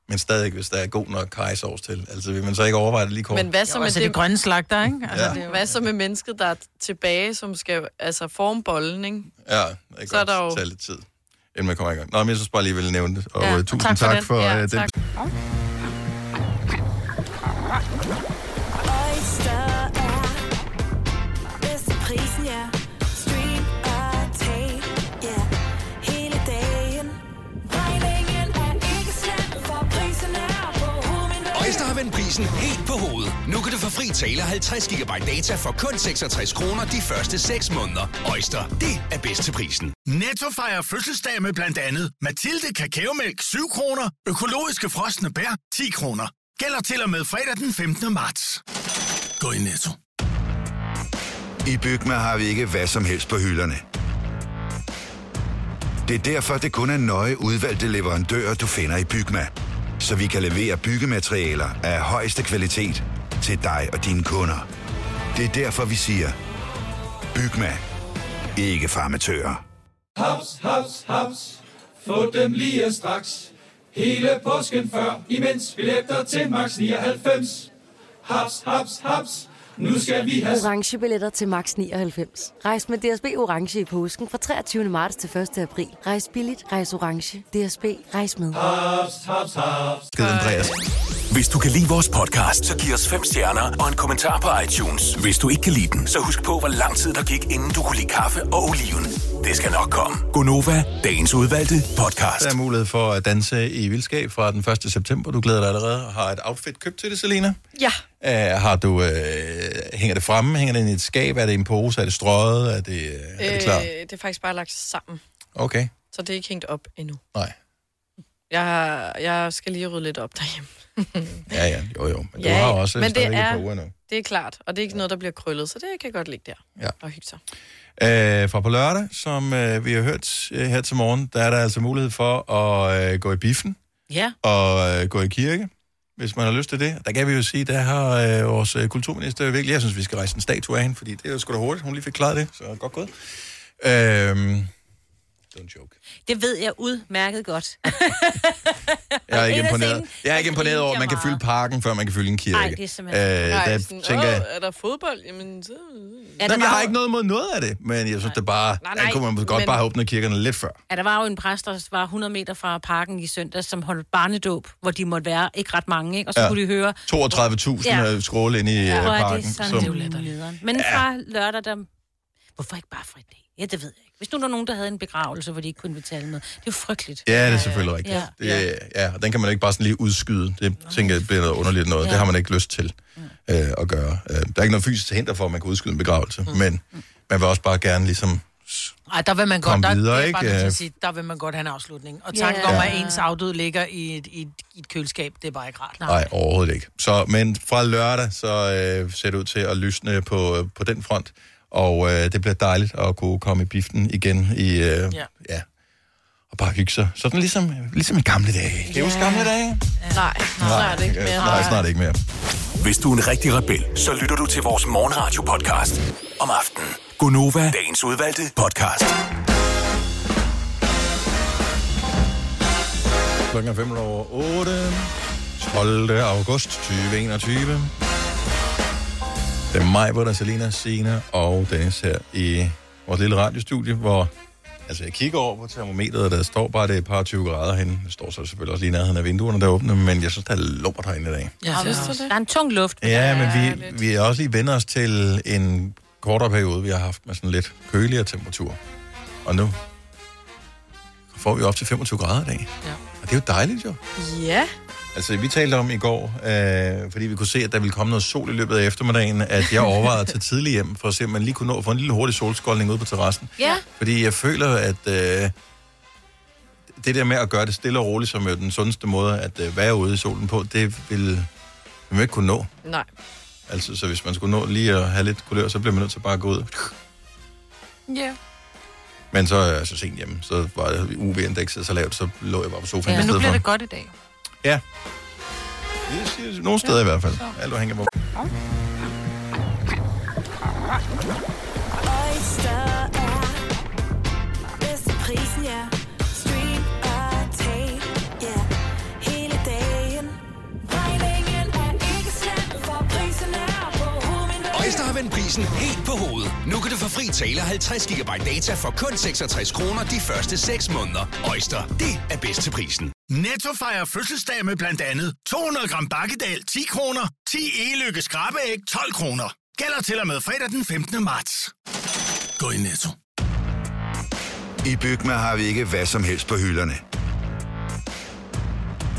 Men stadig, hvis der er god nok kajsovs til. Altså, vil man så ikke overveje det lige kort? Men hvad så Jo, med altså det, det grønne slagter, ikke? Altså, Ja. det er jo... hvad så med mennesket, der er tilbage, som skal altså forme bollen, ikke? Ja, det kan Så er der godt jo- tage lidt tid, inden man kommer i gang. Nå, men jeg synes bare lige, ville nævne det. Og Ja, ja, og tusind tak tak, for for, den. Ja, øh, den. tak. Oyster vendt prisen helt på hovedet. Nu kan du få fri tale 50 GB data for kun 66 kroner de første 6 måneder. Øjster, det er bedst til prisen. Netto fejrer fødselsdag med blandt andet Mathilde Kakaomælk 7 kroner, økologiske frosne bær 10 kroner. Gælder til og med fredag den 15. marts. Gå i Netto. I Bygma har vi ikke hvad som helst på hylderne. Det er derfor, det kun er nøje udvalgte leverandører, du finder i Bygma. Så vi kan levere byggematerialer af højeste kvalitet til dig og dine kunder. Det er derfor, vi siger, Bygma. Ikke farmatører. Haps, haps, haps. Få dem lige straks. Hele påsken før, imens billetter til max 99. Haps, haps, haps. Nu skal vi have... Orange billetter til max 99. Rejs med DSB Orange i påsken fra 23. marts til 1. april. Rejs billigt, rejs orange. DSB, rejs med. Haps, haps, haps. Skide Andreas. Hvis du kan lide vores podcast, så giv os fem stjerner og en kommentar på iTunes. Hvis du ikke kan lide den, så husk på, hvor lang tid der gik, inden du kunne lide kaffe og oliven. Det skal nok komme. Gonova, dagens udvalgte podcast. Der er mulighed for at danse i vildskab fra den 1. september. Du glæder dig allerede og har et outfit købt til det, Selina. Ja. Uh, har du, uh, hænger det fremme? Hænger det i et skab? Er det i en pose? Er det strøget? Er det, uh, er det klar? Det er faktisk bare lagt sammen, Okay. så det er ikke hængt op endnu. Nej. Jeg, jeg skal lige rydde lidt op derhjemme. Ja, ja, jo, jo. Men Ja, du har også men det er- par uger nu. Det er klart, og det er ikke noget, der bliver krøllet, så det kan godt ligge der Ja. og hygge sig. Øh, fra på lørdag, som øh, vi har hørt øh, her til morgen, der er der altså mulighed for at øh, gå i biffen Ja. og øh, gå i kirke, hvis man har lyst til det. Der kan vi jo sige, der har øh, vores øh, kulturminister virkelig, jeg synes, vi skal rejse en statue af hende, fordi det er jo sgu da hurtigt, hun lige fik klaret det, så godt gået. Øh, det ved jeg udmærket godt. jeg er ikke En imponeret, jeg er ikke der imponeret over, at man kan fylde parken, før man kan fylde en kirke. Ej, det er simpelthen- Øh, Nej, der sådan, tænker jeg, "Åh, er der fodbold? Jamen, så... Ja, Jamen, jeg har ikke noget mod noget af det, men jeg synes, det bare, Nej, der nej, kunne man godt men- bare have åbnet kirkerne lidt før. Ja, der var jo en præst, der var 100 meter fra parken i søndag, som holdt barnedåb, hvor de måtte være ikke ret mange, ikke? Og så Ja. ja. kunne de høre... 32.000 Ja. ja. skråle ind i Ja, ja, er parken. det sådan, som- det er jo. Men fra lørdag, der... Hvorfor ikke bare fra i dag? Ja, det ved jeg ikke. Hvis nu der var nogen, der havde en begravelse, hvor de ikke kunne betale med. Det er jo frygteligt. Ja, det er selvfølgelig rigtigt. Ja. Ja. Det, ja, og den kan man ikke bare sådan lige udskyde. Det tænker jeg bliver noget underligt noget. Ja. Det har man ikke lyst til øh, at gøre. Øh, der er ikke noget fysisk hinder for, at man kan udskyde en begravelse, mm. men man vil også bare gerne ligesom... Ej, der vil man godt, der, videre, er bare ikke? Øh. at sige, der vil man godt have en afslutning. Og tanken om, Ja. at ens afdød ligger i et, i, et, i et køleskab, det er bare ikke rart. Nej, overhovedet ikke. Så, men fra lørdag, så øh, ser det ud til at lysne på, på den front. Og øh, det bliver dejligt at kunne komme i biften igen i... Øh, ja. ja. Og bare hygge sig. Sådan ligesom, ligesom i gamle dage. Kan I huske gamle dage? Nej, snart ikke mere. Nej, snart ikke mere. Hvis du er en rigtig rebel, så lytter du til vores morgenradio-podcast om aftenen. Gonova, dagens udvalgte podcast. Klokken er 5 over 8. 12. august 2021. Det er mig, hvor der er Selina, Signe og Dennis her i vores lille radiostudie, hvor altså jeg kigger over på termometeret, og der står bare, det er et par 20 grader henne. Det står så selvfølgelig også lige nærheden af vinduerne, der er åbne, men jeg synes, der er lort herinde i dag. Ja, vidste du det? Der er en tung luft. Ja, men vi, vi er også lige vendt os til en kortere periode, vi har haft med sådan lidt køligere temperatur. Og nu får vi op til 25 grader i dag. Ja. Og det er jo dejligt jo. Ja. Altså, vi talte om i går, øh, fordi vi kunne se, at der ville komme noget sol i løbet af eftermiddagen, at jeg overvejede at tage tidligt hjem, for at se, om man lige kunne nå at få en lille hurtig solskoldning ude på terrassen. Ja. Fordi jeg føler, at øh, det der med at gøre det stille og roligt, som er den sundeste måde at øh, være ude i solen på, det vil vil man ikke kunne nå. Nej. Altså, så hvis man skulle nå lige at have lidt kulør, så bliver man nødt til bare at gå ud. Ja. Men så er jeg så sent hjemme, så var UV-indekset så lavt, så lå jeg bare på sofaen Men i nu bliver det godt i dag. Ja. Det siger nogle steder i hvert fald. Alt afhængig af hvor. Oyster er bedst til prisen, ja. Stream og tag, ja. Hele dagen. Regningen er ikke slem, for prisen er på. Øjster har vendt prisen helt på hovedet. Nu kan du få fri tale 50 GB data for kun 66 kroner de første 6 måneder. Øjster, det er bedst til prisen. Netto fejrer fødselsdag med blandt andet 200 gram bakkedal 10 kroner, 10 e-lykke skrabeæg 12 kroner. Gælder til og med fredag den 15. marts. Gå i Netto. I Bygma har vi ikke hvad som helst på hylderne.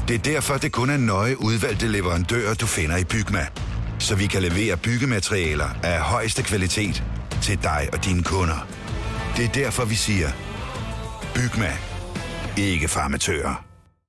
Det er derfor, det kun er nøje udvalgte leverandører, du finder i Bygma. Så vi kan levere byggematerialer af højeste kvalitet til dig og dine kunder. Det er derfor, vi siger, Bygma. Ikke farmatører.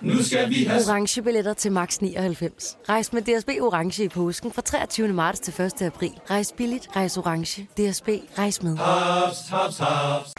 Nu skal vi have... Orange billetter til max 99. Rejs med DSB Orange i påsken fra 23. marts til 1. april. Rejs billigt, rejs orange. DSB, rejs med. Haps, haps, haps.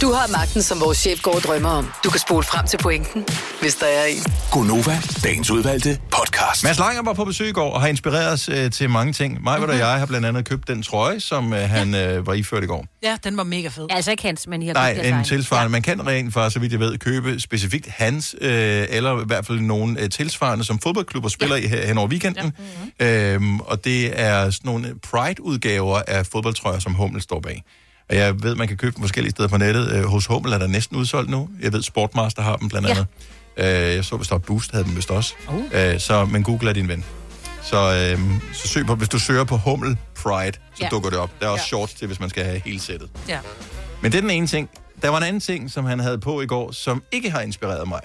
Du har magten, som vores chef går og drømmer om. Du kan spole frem til pointen, hvis der er en. Gonova, dagens udvalgte podcast. Mads Langer var på besøg i går og har inspireret os øh, til mange ting. Mig Mhm. og jeg har blandt andet købt den trøje, som øh, han øh, var iført i går. Ja, den var mega fed. Ja, altså ikke hans, men I har Nej, købt en tilsvarende. Man kan rent faktisk, så vidt jeg ved, købe specifikt hans, øh, eller i hvert fald nogle øh, tilsvarende, som fodboldklubber spiller ja. i her, hen over weekenden. Ja. Mm-hmm. Øhm, og det er sådan nogle Pride-udgaver af fodboldtrøjer, som Hummel står bag. Og jeg ved, man kan købe dem forskellige steder på nettet. Øh, hos Hummel er der næsten udsolgt nu. Jeg ved, Sportmaster har dem blandt Ja. andet. Øh, jeg så, hvis der var Boost, havde den vist også. Øh, så, men Google er din ven. Så, øh, så søg på, hvis du søger på Hummel Pride, så Ja. dukker det op. Der er også Ja. shorts til, hvis man skal have hele sættet. Ja. Men det er den ene ting. Der var en anden ting, som han havde på i går, som ikke har inspireret mig.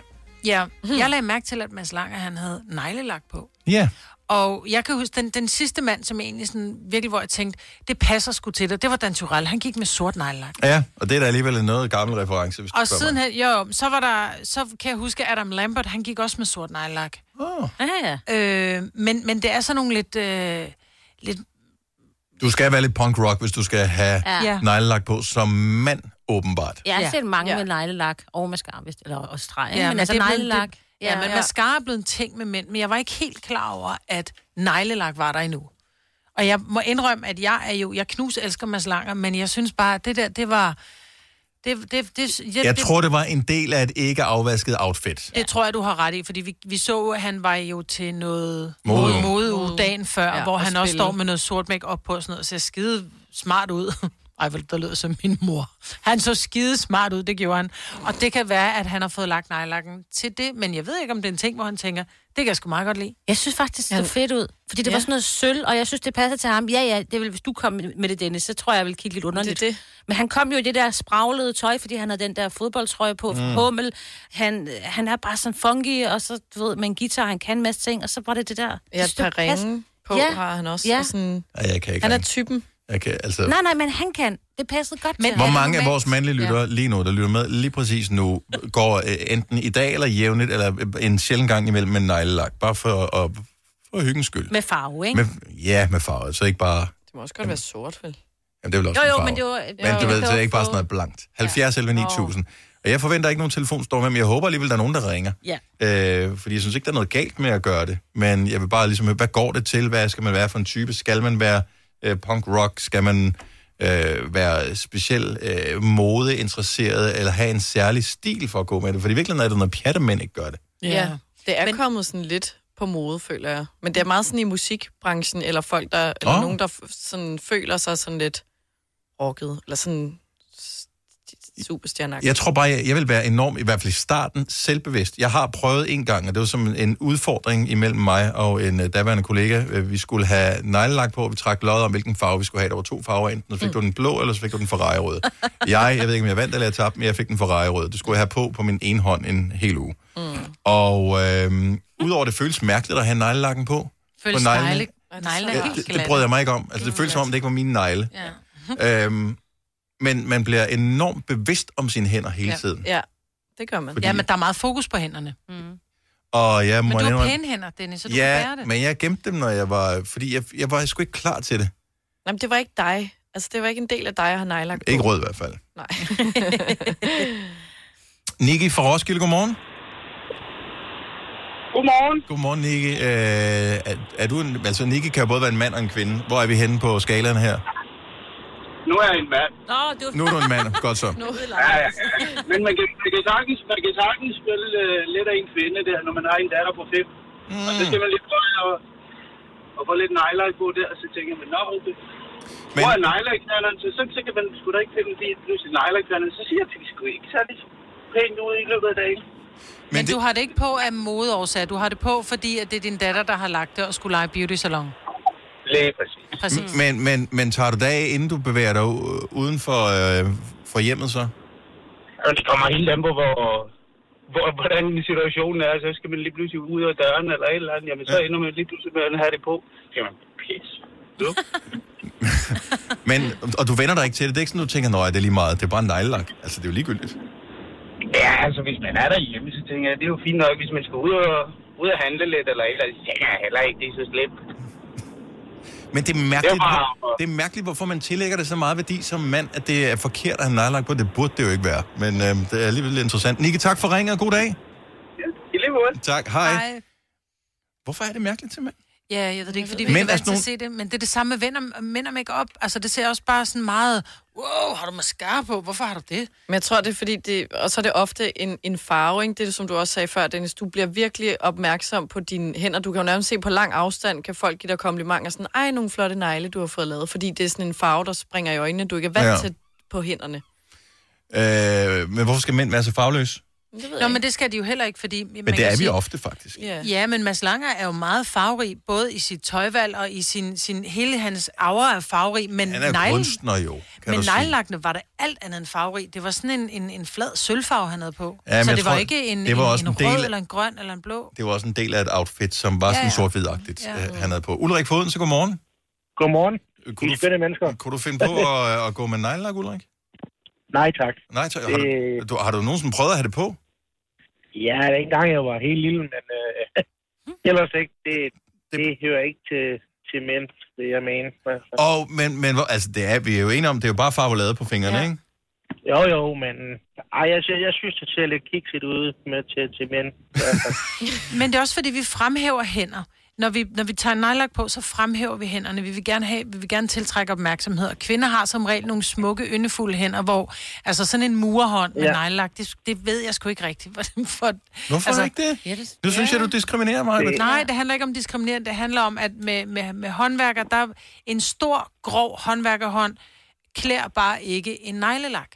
Ja, jeg lagde mærke til, at Mads Langer, han havde neglelak på. Ja. Og jeg kan huske, den, den sidste mand, som egentlig sådan, virkelig, hvor jeg tænkte, det passer sgu til dig, det var Dan Turell. Han gik med sort neglelak. Ja, og det er da alligevel noget gammel reference, hvis du Og siden han, jo, så var der, så kan jeg huske, Adam Lambert, han gik også med sort neglelak. Oh. Ja, ja. Øh, men, men det er sådan nogle lidt, øh, lidt Du skal være lidt punk rock, hvis du skal have Ja. ja. neglelak på som mand, åbenbart. Jeg har Ja. set mange Ja. med neglelak og mascara, hvis, eller og streg. Ja, Ja, men altså det er neglelak. det- Ja, men ja. mascara er blevet en ting med mænd, men jeg var ikke helt klar over, at neglelak var der endnu. Og jeg må indrømme, at jeg er jo, jeg knus elsker Mads Langer, men jeg synes bare, at det der, det var... Det, det, det, jeg, Jeg det, tror, det var en del af et ikke afvasket outfit. Det tror jeg, du har ret i, fordi vi, vi så, at han var jo til noget Modeuge. modeuge dagen før, Ja, hvor og han også spille. står med noget sort make op på og sådan noget, og ser skide smart ud. Ej, vel, der lyder som min mor. Han så skide smart ud, det gjorde han. Og det kan være, at han har fået lagt nejlakken til det, men jeg ved ikke, om det er en ting, hvor han tænker, det kan jeg sgu meget godt lide. Jeg synes faktisk, det så fedt ud. Fordi det Ja. var sådan noget sølv, og jeg synes, det passer til ham. Ja, ja, det vil, hvis du kom med det, Dennis, så tror jeg, jeg vil kigge lidt underligt. Det det. Men han kom jo i det der spraglede tøj, fordi han havde den der fodboldtrøje på, Mm. mm. hummel. Han, han er bare sådan funky, og så, du ved, med en guitar, han kan en masse ting, og så var det det der. Ja, Jeg et par ringe på Ja. har han også. Ja. Og sådan, Ja, jeg kan ikke han er ringe. typen. Kan, altså... Nej, nej, men han kan. Det passede godt Men til Hvor mange af vores mandlige lyttere ja. lige nu, der lytter med lige præcis nu, går øh, enten i dag eller jævnligt, eller øh, en sjældent gang imellem med neglelak, bare for, at, for hyggens skyld. Med farve, ikke? Med, ja, med farve, så ikke bare... Det må også godt være sort, vel? Jamen, det er vel også Jo, jo, farve. men det var... Men du ved, så er det ikke bare sådan noget blankt. 70 11 9000. Og jeg forventer ikke nogen telefonstorm, men jeg håber alligevel, der er nogen, der ringer. Ja. Øh, fordi jeg synes ikke, der er noget galt med at gøre det. Men jeg vil bare ligesom høre, hvad går det til? Hvad skal man være for en type? Skal man være øh, punk rock? Skal man øh, være speciel øh, modeinteresseret? Eller have en særlig stil for at gå med det? For i virkeligheden er det noget pjat, at mænd ikke gør det. Ja. ja. Det er Men... kommet sådan lidt på mode, føler jeg. Men det er meget sådan i musikbranchen, eller folk, der, eller Åh. nogen, der sådan føler sig sådan lidt rocket, eller sådan superstjerne Jeg tror bare, jeg, jeg vil være enormt, i hvert fald i starten, selvbevidst. Jeg har prøvet en gang, og det var som en udfordring imellem mig og en uh, daværende kollega. Øh, Vi skulle have neglelak på, og vi trak lod om, hvilken farve vi skulle have. Der var to farver, enten så fik mm. du den blå, eller så fik du den Ferrari-rød. jeg, jeg ved ikke, om jeg vandt eller jeg tabte, men jeg fik den Ferrari-rød. Det skulle jeg have på på min ene hånd en hel uge. Mm. Og øh, udover det føles mærkeligt at have neglelakken på. Føles på negle, negle Ja, det, det brød jeg mig ikke om. Altså, det føles som om, det ikke var mine negle. Ja. Øhm, men man bliver enormt bevidst om sine hænder hele Ja. tiden. Ja, det gør man. Fordi- Ja, men der er meget fokus på hænderne. Mm. Og jeg må Men du har pæne hænder, Dennis, så du kan bære Ja, det. men jeg gemte dem, når jeg var... Fordi jeg, jeg var sgu ikke klar til det. Jamen, det var ikke dig. Altså, det var ikke en del af dig at have nejlagt på. Ikke rød i hvert fald. Nej. Niki fra Roskilde, godmorgen. Godmorgen. Godmorgen, Niki. Øh, er, er du en, altså, Niki kan jo både være en mand og en kvinde. Hvor er vi henne på skalaen her? Nu er jeg en mand. Nå, du... Nu er du en mand. Godt så. Ja, ja. Men man kan, man kan, sagtens, man kan sagtens spille uh, lidt af en kvinde der, når man har en datter på fem. Mm. Og så skal man lige prøve at, at få lidt nejlagt på der, og så tænker man, nå, okay. Men... Hvor er nejlagknalderen? Så, så, så kan man sgu da ikke finde lige pludselig nejlagknalderen. Så siger jeg, at vi sgu ikke særlig pænt ud i løbet af dagen. Men, men du har det ikke på af modeårsager. Du har det på, fordi at det er din datter, der har lagt det og skulle lege beauty salon. Lige præcis. Præcis. Men, men, men tager du af, inden du bevæger dig uden for, øh, for hjemmet så? Og det kommer helt an på, hvor, hvor, hvordan situationen er. Så skal man lige pludselig ud af døren eller et eller andet. Jamen, så ender man lige pludselig med at have det på. Man, pis. Du. Men, og du vender dig ikke til det. Det er ikke sådan, du tænker, nej, det er lige meget. Det er bare en neglelak. Altså, det er jo ligegyldigt. Ja, altså hvis man er derhjemme, så tænker jeg, det er jo fint nok, hvis man skal ud og, ud og handle lidt eller et eller andet. Jeg heller ikke, det er så slemt. Men det er, mærkeligt, Det var- hvor, det er mærkeligt, hvorfor man tillægger det så meget værdi som mand, at det er forkert at have neglelak på. Det burde det jo ikke være. Men øh, det er alligevel lidt interessant. Nikke, tak for ringen og god dag. I lige måde. Tak, hej. hej. Hej. Hvorfor er det mærkeligt til mænd? Ja, jeg ved det ikke, fordi vi Men er vant altså til at nogle- se det, men det er det samme med venner, mænd og make-up. Altså, det ser også bare sådan meget, wow, har du mascara på? Hvorfor har du det? Men jeg tror, det er fordi, det, og så er det ofte en, en farve, ikke? Det er det, som du også sagde før, Dennis. Du bliver virkelig opmærksom på dine hænder. Du kan jo nærmest se på lang afstand, kan folk give dig komplimenter sådan, ej, nogle flotte negle, du har fået lavet. Fordi det er sådan en farve, der springer i øjnene, du ikke er vant ja. til på hænderne. Øh, men hvorfor skal mænd være så farveløse? Nå, men det skal de jo heller ikke, fordi... Men det er vi ofte, faktisk. Ja. ja, men Mads Langer er jo meget farverig, både i sit tøjvalg og i sin, sin hele hans aura er farverig, men Han er jo neglen- kunstner jo, kan men du sige. neglelakkene var der alt andet end farverig. Det var sådan en, en, en flad sølvfarve, han havde på. Ja, så det var tror, ikke en, det var en, også en, en del rød, eller en grøn, eller en blå. Det var også en del af et outfit, som var Ja, sådan ja. sort-hvidagtigt, Ja. ja. han havde på. Ulrik Foden, så godmorgen. Godmorgen. Kunne I er spændende mennesker. Kunne du finde på at, at gå med neglelak, Ulrik? Nej, tak. Nej, tak. Har, Øh. du, du, har du nogensinde prøvet at have det på? Ja, en gang jeg var helt lille, men øh, ellers ikke. Det, det, det hører ikke til, til mænd, det jeg mener. Og, men, men altså, det er, vi er jo enige om, det er jo bare farvelade på fingrene, ja. ikke? Jo, jo, men ej, jeg, jeg, jeg synes, det ser lidt kikset ud med til, til mænd. Men det er også fordi, vi fremhæver hænder. Når vi, når vi tager nejlak på, så fremhæver vi hænderne. Vi vil gerne, have, vi vil gerne tiltrække opmærksomhed. Og kvinder har som regel nogle smukke, yndefulde hænder, hvor altså sådan en murhånd med Ja. ja. nejlak, det, det ved jeg sgu ikke rigtigt. For, for, Hvorfor altså, ikke det? Ja, det Nu synes jeg, du diskriminerer mig. Det, nej, det handler ikke om diskriminering. Det handler om, at med, med, med håndværker, der er en stor, grov håndværkerhånd klæder bare ikke en neglelak.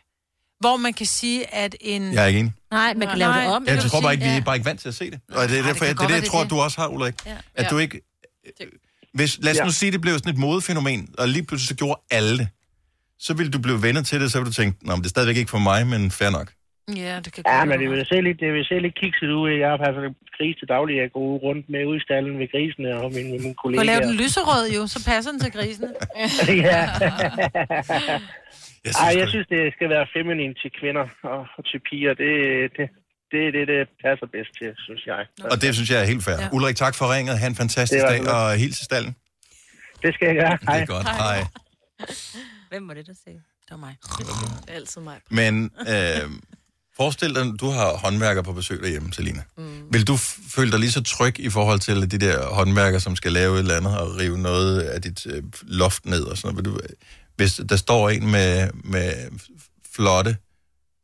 Hvor man kan sige, at en... Jeg er ikke enig. Nej, man kan lave det om. Jeg tror bare ikke, vi er bare ikke vant til at se det. Og det er Nej, derfor, det kan det, det, det, jeg tror, at det. du også har, Ulrik. Ja. At Ja. du ikke... Hvis, lad os Ja. nu sige, det blev sådan et modefænomen, og lige pludselig så gjorde alle det, så ville du blive venner til det, så ville du tænke, Nå, men det er stadigvæk ikke for mig, men fair nok. Ja, det kan Ja, men det vil se lidt, det vil se lidt kikset ud. Jeg har passet gris til daglig. Jeg går rundt med ud i stallen ved grisene og mine, mine Du kan kollegaer. lave den lyserød jo, så passer den til grisene. ja. Jeg Ej, jeg synes, det skal være feminin til kvinder og, og til piger. Det, det, det er det, det passer bedst til, synes jeg. Og det synes jeg er helt fair. Ja. Ulrik, tak for ringet. Ha' en fantastisk dag, og hils stallen. Det skal jeg gøre. Det er godt. Hej. Hvem var det, der sagde? Det var mig. Det er altid mig. Men øh, forestil dig, du har håndværker på besøg derhjemme, Selina. Mm. Vil du f- føle dig lige så tryg i forhold til de der håndværker, som skal lave et eller andet og rive noget af dit øh, loft ned og sådan noget? Vil du, hvis der står en med, med flotte,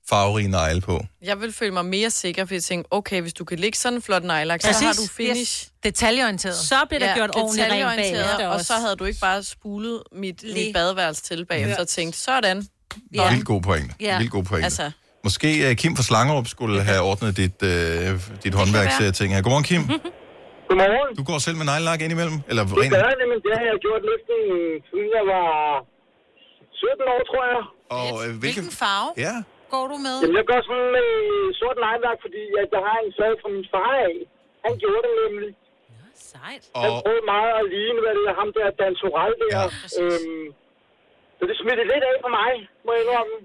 farverige negle på, Jeg vil føle mig mere sikker, fordi jeg tænker, okay, hvis du kan lægge sådan en flot nejlak, så Præcis. har du finish. Yes. Detaljeorienteret. Så bliver der gjort ordentligt rent bagefter Og så havde du ikke bare spulet mit, mit badeværelse til bagefter Ja. og tænkt, sådan. ja. vildt god pointe. Ja. Vildt god pointe. Altså, Måske uh, Kim fra Slangerup skulle have ordnet dit, uh, dit håndværksting her. Godmorgen, Kim. Godmorgen. Du går selv med neglelak indimellem? Eller Det gør jeg nemlig. Det har jeg gjort næsten siden jeg var 17 år, tror jeg. Og, øh, hvilken... Hvilken farve Ja. går du med? Jamen, jeg går sådan med sort neglelak, fordi at jeg har en sag fra min far af. Han gjorde det nemlig. Sejt. Han Og- prøvede meget at ligne, hvad det er, ham der Dan Torell der. Ja, øhm, så det smittede lidt af på mig, må jeg indrømme.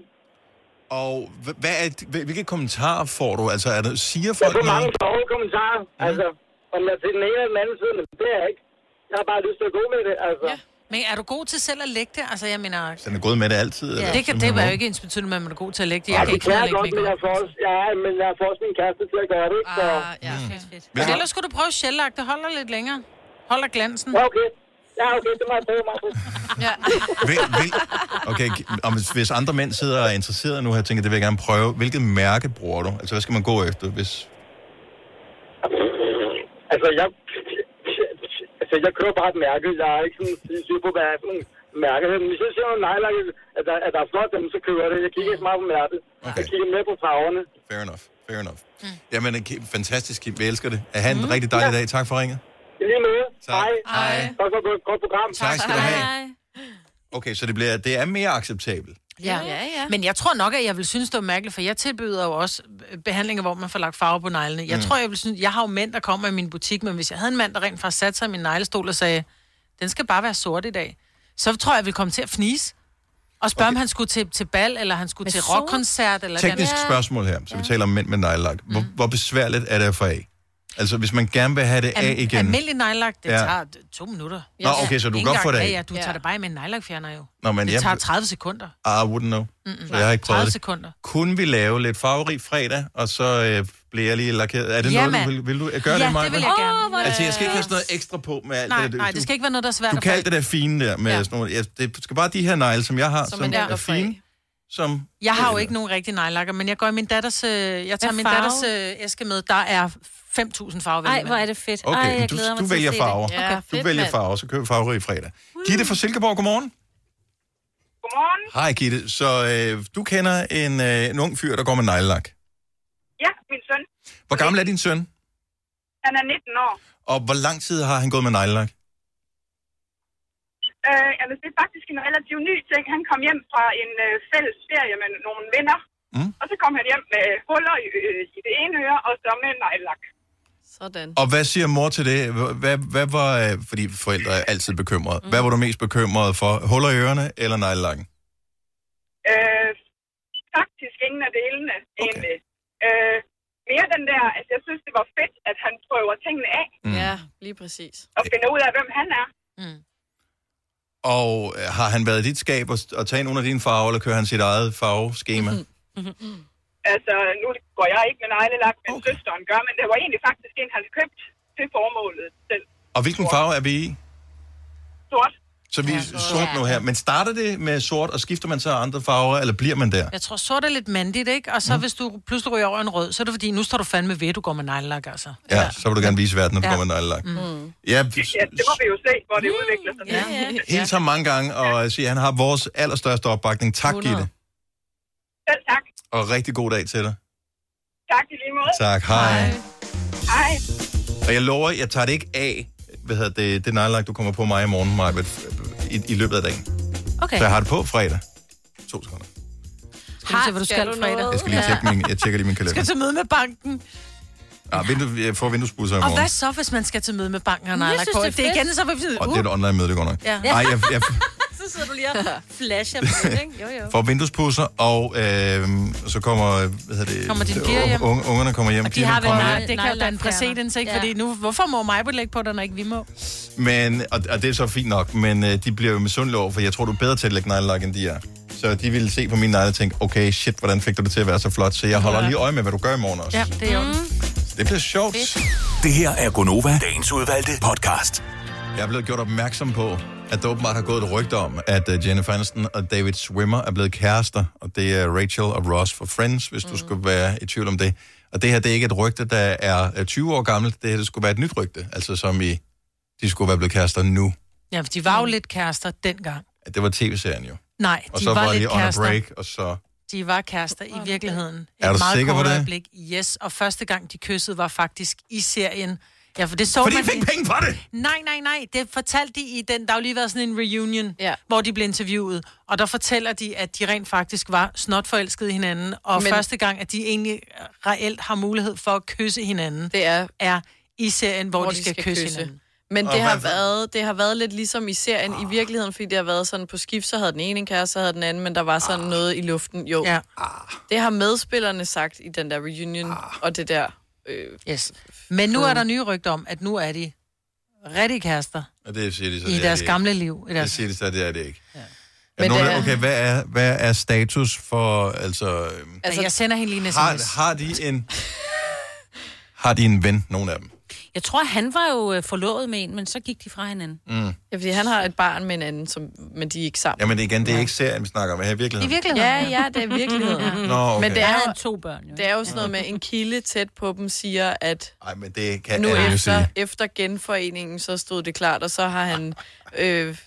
Og hva- hvad er, hvil- hvilke kommentarer får du? Altså, er der, siger Jeg folk får mange sjove kommentarer. Altså, om jeg er til den ene eller den anden side, men det er jeg ikke. Jeg har bare lyst til at gå med det, altså. Ja. Men er du god til selv at lægge det? Altså, jeg mener... Så er gået med det altid? Ja. Eller? Det, kan, det er må? jo ikke ens betydende, at man er god til at lægge det. Ja, Jeg kan det ikke kan jeg at godt, lægge men jeg får også, ja, men jeg får også min kæreste til at gøre det, ikke? Så... Ah, ja, fedt, fedt. Men ellers skulle du prøve sjællagt. Det holder lidt længere. Holder glansen. Ja, okay. Ja, okay, det må jeg prøve mig på. Ja. Hvil, hvil, okay, og hvis, hvis andre mænd sidder og er interesserede nu her, tænker det vil jeg gerne prøve. Hvilket mærke bruger du? Altså, hvad skal man gå efter, hvis... Altså, jeg, altså, jeg kører bare et mærke. Jeg er ikke sådan syg på, hvad er sådan. Men hvis jeg ser nogle nejlak, at der, at der er flot, dem, så kører jeg det. Jeg kigger ikke så meget på mærket. Okay. Jeg kigger mere på farverne. Fair enough, fair enough. Mm. Jamen, fantastisk, Kim. Vi elsker det. Ha' en mm. rigtig dejlig dag. Tak for ringet. I lige måde. Tak. Hej. Hej. Tak for et godt- program. Tak skal du have. Okay, så det, bliver, det er mere acceptabelt. Ja. ja, ja. Men jeg tror nok, at jeg vil synes, det var mærkeligt, for jeg tilbyder jo også behandlinger, hvor man får lagt farve på neglene. Jeg Mm. mm. tror, jeg vil synes, jeg har jo mænd, der kommer i min butik, men hvis jeg havde en mand, der rent faktisk satte sig i min neglestol og sagde, den skal bare være sort i dag, så tror jeg, jeg ville komme til at fnise. Og spørge, okay. om han skulle til, til bal, eller han skulle Med til rockkoncert, eller Teknisk den. spørgsmål her, så vi taler om mænd med nejlak. Hvor, hvor besværligt er det at få af? Altså, hvis man gerne vil have det af Am- igen. Almindelig nejlak, det Ja. tager to minutter. Nå, okay, så du kan godt få det af. Ja, ja, du tager det bare med en nejlakfjerner jo. Nå, men det jeg- tager 30 sekunder. I wouldn't know. Mm-mm. Så jeg har ikke prøvet 30 det. sekunder. Kunne vi lave lidt farverig fredag, og så øh, bliver jeg lige lakeret? Er det Ja, noget, du vil, vil du gøre Ja, det, Maja? det vil jeg gerne. Er Altså, jeg skal ikke have sådan noget ekstra på med alt Nej, det. nej, det skal ikke være noget, der er svært Du alt det der fine der med Ja. sådan nogle... Ja, det skal bare de her negle, som jeg har, Som som, er er fine. Som, Jeg har jo ikke nogen rigtig nejlakker, men jeg går i min datters... Øh, jeg tager min datters øh, æske med. Der er 5.000 farver. Ej, hvor er det fedt. Okay, Ej, jeg du, glæder mig du til at vælger farver. Ja, du fedt, vælger mand. farver, så køber vi farverig fredag. Gitte fra Silkeborg, godmorgen. Godmorgen. Hej Gitte. Så øh, du kender en, øh, en ung fyr, der går med neglelak. Ja, min Hvor gammel er din søn? Han er 19 år. Og hvor lang tid har han gået med neglelak? Øh, altså, det er faktisk en relativt ny ting. Han kom hjem fra en øh, fælles ferie med nogle venner. Mm. Og så kom han hjem med huller i, øh, i det ene øre, og så med neglelak. Sådan. Og hvad siger mor til det? Hvad, hvad var, øh, fordi forældre er altid bekymrede. Mm. Hvad var du mest bekymret for? Huller i ørerne eller neglelakken? Øh, faktisk ingen af delene, okay. egentlig. Øh, mere den der, altså jeg synes, det var fedt, at han prøver tingene af, Mm. Ja, lige præcis. og finder ud af, hvem han er. Og øh, har han været i dit skab og, og tage nogle af dine farver, eller kører han sit eget farveskema? Mm. Altså, nu går jeg ikke med neglelak, men okay. søsteren gør, men det var egentlig faktisk en, han købt til formålet selv. Og hvilken farve er vi i? Sort. Så vi er sort nu her. Men starter det med sort, og skifter man så andre farver, eller bliver man der? Jeg tror, sort er lidt mandigt, ikke? Og så mm. hvis du pludselig ryger over en rød, så er det fordi, nu står du fandme ved, at du går med neglelak, altså. Ja, så vil du gerne vise verden, at du Ja. kommer med neglelak. Mm. Ja, Ja, det må vi jo se, hvor det udvikler sig. Ja, ja. helt så mange gange, og jeg siger, han har vores allerstørste opbakning. Tak, Gitte. Selv tak. Og rigtig god dag til dig. Tak i lige måde. Tak, hej. Hej. Og jeg lover, jeg tager det ikke af, hvad hedder det, det neglelak, du kommer på mig i morgen, Maja, i, i løbet af dagen. Okay. Så jeg har det på fredag. To sekunder. Skal du se, hvad du skal, fredag? Jeg skal lige tjekke min, jeg tjekker lige min Skal kalender. til møde med banken. Ah, vindue, jeg får vinduespusser i Og morgen. hvad så, hvis man skal til møde med banken og Jeg synes, det er Det er fedt. igen, så vil vi Og det er et online møde, det går nok. Ja. Nej, jeg, jeg Så sidder du lige og flasher på det, ikke? Jo, jo. får vinduespusser, og øh, så kommer, hvad hedder det, Kommer dine piger hjem? Unge, ungerne kommer hjem. Og de har vel nej, det kan jo danne præcedens, ikke? Ja. Fordi nu, hvorfor må mig på lægge på dig, når ikke vi må? Men, og, og det er så fint nok, men øh, de bliver jo misundelige over, for jeg tror, du er bedre til at lægge neglelak, end de er. Så de ville se på mine negle og tænke, okay, shit, hvordan fik du det til at være så flot? Så jeg holder Ja. lige øje med, hvad du gør i morgen også. Ja, det er jo. Mm. Det bliver sjovt. Det her er Gonova, dagens udvalgte podcast. Jeg er blevet gjort opmærksom på, at der åbenbart har gået et rygte om, at uh, Jennifer Aniston og David Swimmer er blevet kærester, og det er Rachel og Ross for Friends, hvis mm. du skulle være i tvivl om det. Og det her, det er ikke et rygte, der er øh, 20 år gammelt, det her det skulle være et nyt rygte, altså som i, de skulle være blevet kærester nu. Ja, for de var jo lidt kærester dengang. At det var tv-serien jo. Nej, Og de så var, var lidt de on a kærester. break, og så... De var kærester i virkeligheden. Er Et du meget sikker på kort det? Øjeblik. Yes, og første gang de kyssede var faktisk i serien. Ja, for det så Fordi man de fik penge for det! Nej, nej, nej. Det fortalte de i den, der har jo lige været sådan en reunion, ja. hvor de blev interviewet. Og der fortæller de, at de rent faktisk var snot forelskede i hinanden. Og Men- første gang, at de egentlig reelt har mulighed for at kysse hinanden, det er, er i serien, hvor, hvor de, skal, skal kysse, kysse hinanden. Men det har, været, det har været lidt ligesom i serien i virkeligheden, fordi det har været sådan på skift, så havde den ene en kæreste, så havde den anden, men der var sådan noget i luften. Jo, Ja. det har medspillerne sagt i den der reunion, og det der... Øh, yes. Men nu er der nye rygter om, at nu er de rigtig kærester Og det siger de så, i det er deres det gamle ikke. liv. I Det deres... siger de så, det er det ikke. Ja. Men nogen, det er- okay, hvad er, hvad er status for, altså... øhm, Altså, jeg sender hende lige en sms. Har, har de en... Har de en ven, nogle af dem? Jeg tror, han var jo øh, forlovet med en, men så gik de fra hinanden. Mm. Ja, fordi han har et barn med en anden, som, men de er ikke sammen. Jamen igen, det er ikke serien, vi snakker om her i virkeligheden. Ja, ja, det er virkeligheden. Nå, okay. Men det er, jo, to børn, jo. det er jo sådan noget med, en kilde tæt på dem siger, at Nej, men det kan nu efter, sige. efter genforeningen, så stod det klart, og så har han øh,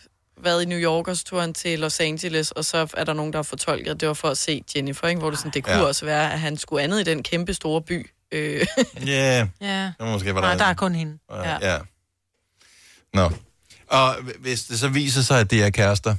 været i New York, og så tog han til Los Angeles, og så er der nogen, der har fortolket, at det var for at se Jennifer, ikke? hvor det, sådan, det kunne ja. også være, at han skulle andet i den kæmpe store by. Øh. Ja, Ja. må måske være Nej, der. der er kun hende. Ja. ja. Nå. Og hvis det så viser sig, at det er kærester,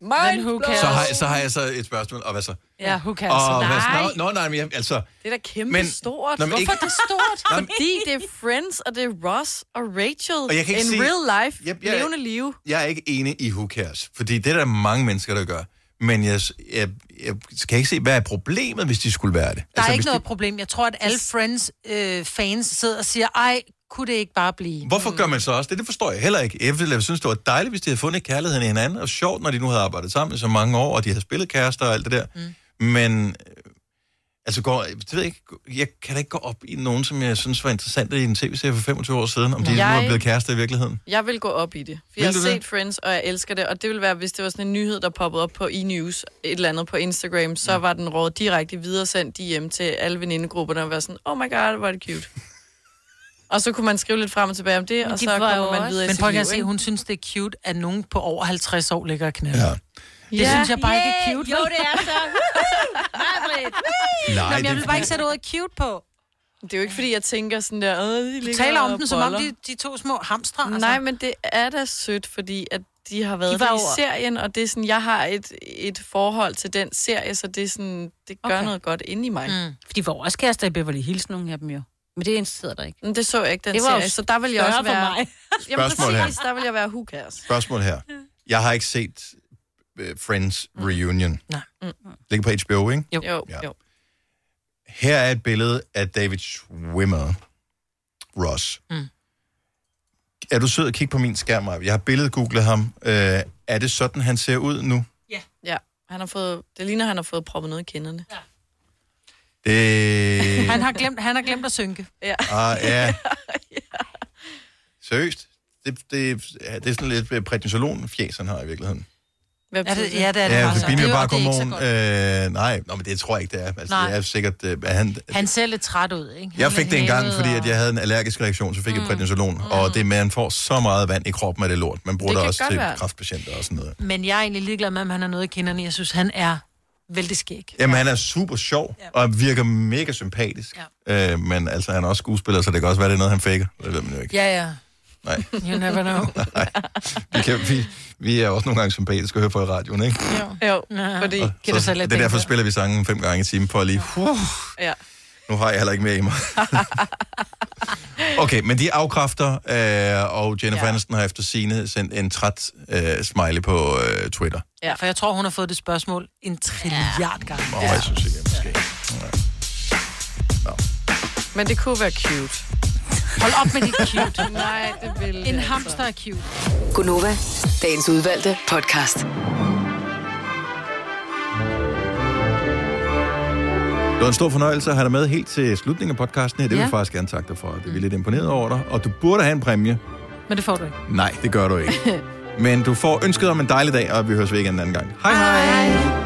Mind who blown. så har, så har jeg så et spørgsmål. Og hvad så? Ja, who cares? Og hvad, Nej. så? Nå, nej, men jeg, altså... Det er da kæmpe Men- stort. Nå, men Hvorfor ikke- er det stort? Fordi det er Friends, og det er Ross og Rachel. Og jeg kan ikke In se- real life, yep, jeg- levende liv. Jeg er ikke enig i who cares, fordi det er der mange mennesker, der gør. Men jeg, jeg, jeg kan ikke se, hvad er problemet, hvis de skulle være det. Der er altså, ikke noget problem. Jeg tror, at alle Friends-fans sidder og siger, ej, kunne det ikke bare blive? Hvorfor gør man så også det? Det forstår jeg heller ikke. Jeg ville synes, det var dejligt, hvis de havde fundet kærligheden i hinanden, og sjovt, når de nu havde arbejdet sammen i så mange år, og de havde spillet kærester og alt det der. Mm. Men, øh, altså, går, det ved jeg, ikke, jeg kan da ikke gå op i nogen, som jeg synes var interessant i en tv-serie for 25 år siden, om de Jeg- nu er blevet kærester i virkeligheden. Jeg vil gå op i det. For Vil jeg har du set det? Friends, og jeg elsker det. Og det vil være, hvis det var sådan en nyhed, der poppede op på e-news, et eller andet på Instagram, så var den råd direkte videre sendt hjem til alle venindegrupperne og være sådan, oh my god, hvor er det cute. og så kunne man skrive lidt frem og tilbage om det, og de så var kommer man også- videre i Men prøv at se, hun synes, det er cute, at nogen på over 50 år ligger og knæder. Ja. Det Ja. synes jeg bare ikke er cute. Jo, det er så. Nej, Nå, men jeg det- vil bare ikke sætte ordet cute på. Det er jo ikke, fordi jeg tænker sådan der, øh, de Du taler om den, som om boller." de, de to små hamstre. Altså. Nej, men det er da sødt, fordi at de har været De var i serien, og det er sådan, jeg har et, et forhold til den serie, så det er sådan, det gør Okay. noget godt inde i mig. Mm. For de var også kærester i Beverly Hills, nogle af dem jo. Men det interesserede dig ikke. Men det så jeg ikke, den Det var serie, så der vil jeg også større for være... mig. Jamen Spørgsmål her. præcis, der vil jeg være cares. Spørgsmål her. Jeg har ikke set uh, Friends Reunion. Nej. Mm. Ligger på HBO, ikke? Jo, jo. Ja. jo. Her er et billede af David Schwimmer. Ross. Mm. Er du sød at kigge på min skærm? Jeg har billedgooglet ham. Øh, er det sådan, han ser ud nu? Ja, han har fået, det ligner, han har fået proppet noget i kinderne. Ja. Det... Han har glemt, han har glemt at synke. Ja. Ah, ja. Seriøst? Det, det, det er sådan lidt prætensolon-fjes, han har i virkeligheden. Hvad Er det, ja, det er det. Ja, faktisk. for Bini Det er bare jo- det er ikke så godmorgen. godt. Øh, nej, nå, men det tror jeg ikke, det er. Altså, Nej. det er sikkert, øh, han, Han ser lidt træt ud, ikke? jeg Han fik er det en gang, hævet fordi og- at jeg havde en allergisk reaktion, så fik jeg prednisolon. Mm. Og det, man får så meget vand i kroppen af det lort. Man bruger Det det, også til være. kraftpatienter og sådan noget. Men jeg er egentlig ligeglad med, om han har noget i kinderne. Jeg synes, han er vældig skæg. Jamen, han er super sjov, ja. og virker mega sympatisk. Ja. Øh, men altså, han er også skuespiller, så det kan også være, det er noget, han faker. Det ved man jo ikke. Ja, ja. Nej. You never know. Vi, kan, vi, vi er også nogle gange sympatiske at høre på i radioen, ikke? Jo, jo fordi... Og så, så det er derfor spiller vi sangen fem gange i timen, for at lige... Uh, Ja. nu har jeg heller ikke mere i mig. Okay, men de afkræfter, øh, og Jennifer ja. Aniston har efter sine sendt en træt øh, smiley på øh, Twitter. Ja. For jeg tror, hun har fået det spørgsmål en trilliard gange. Og jeg synes ikke, måske. Men det kunne være cute. Hold op med dit cute. Nej, det vil En det altså. hamster er cute. Gunova, dagens udvalgte podcast. Det var en stor fornøjelse at have dig med helt til slutningen af podcasten her. Det vil Ja. jeg faktisk gerne takke dig for. Det er vi lidt imponeret over dig. Og du burde have en præmie. Men det får du ikke. Nej, det gør du ikke. Men du får ønsket om en dejlig dag, og vi høres ved igen en anden gang. Hej hej! hej.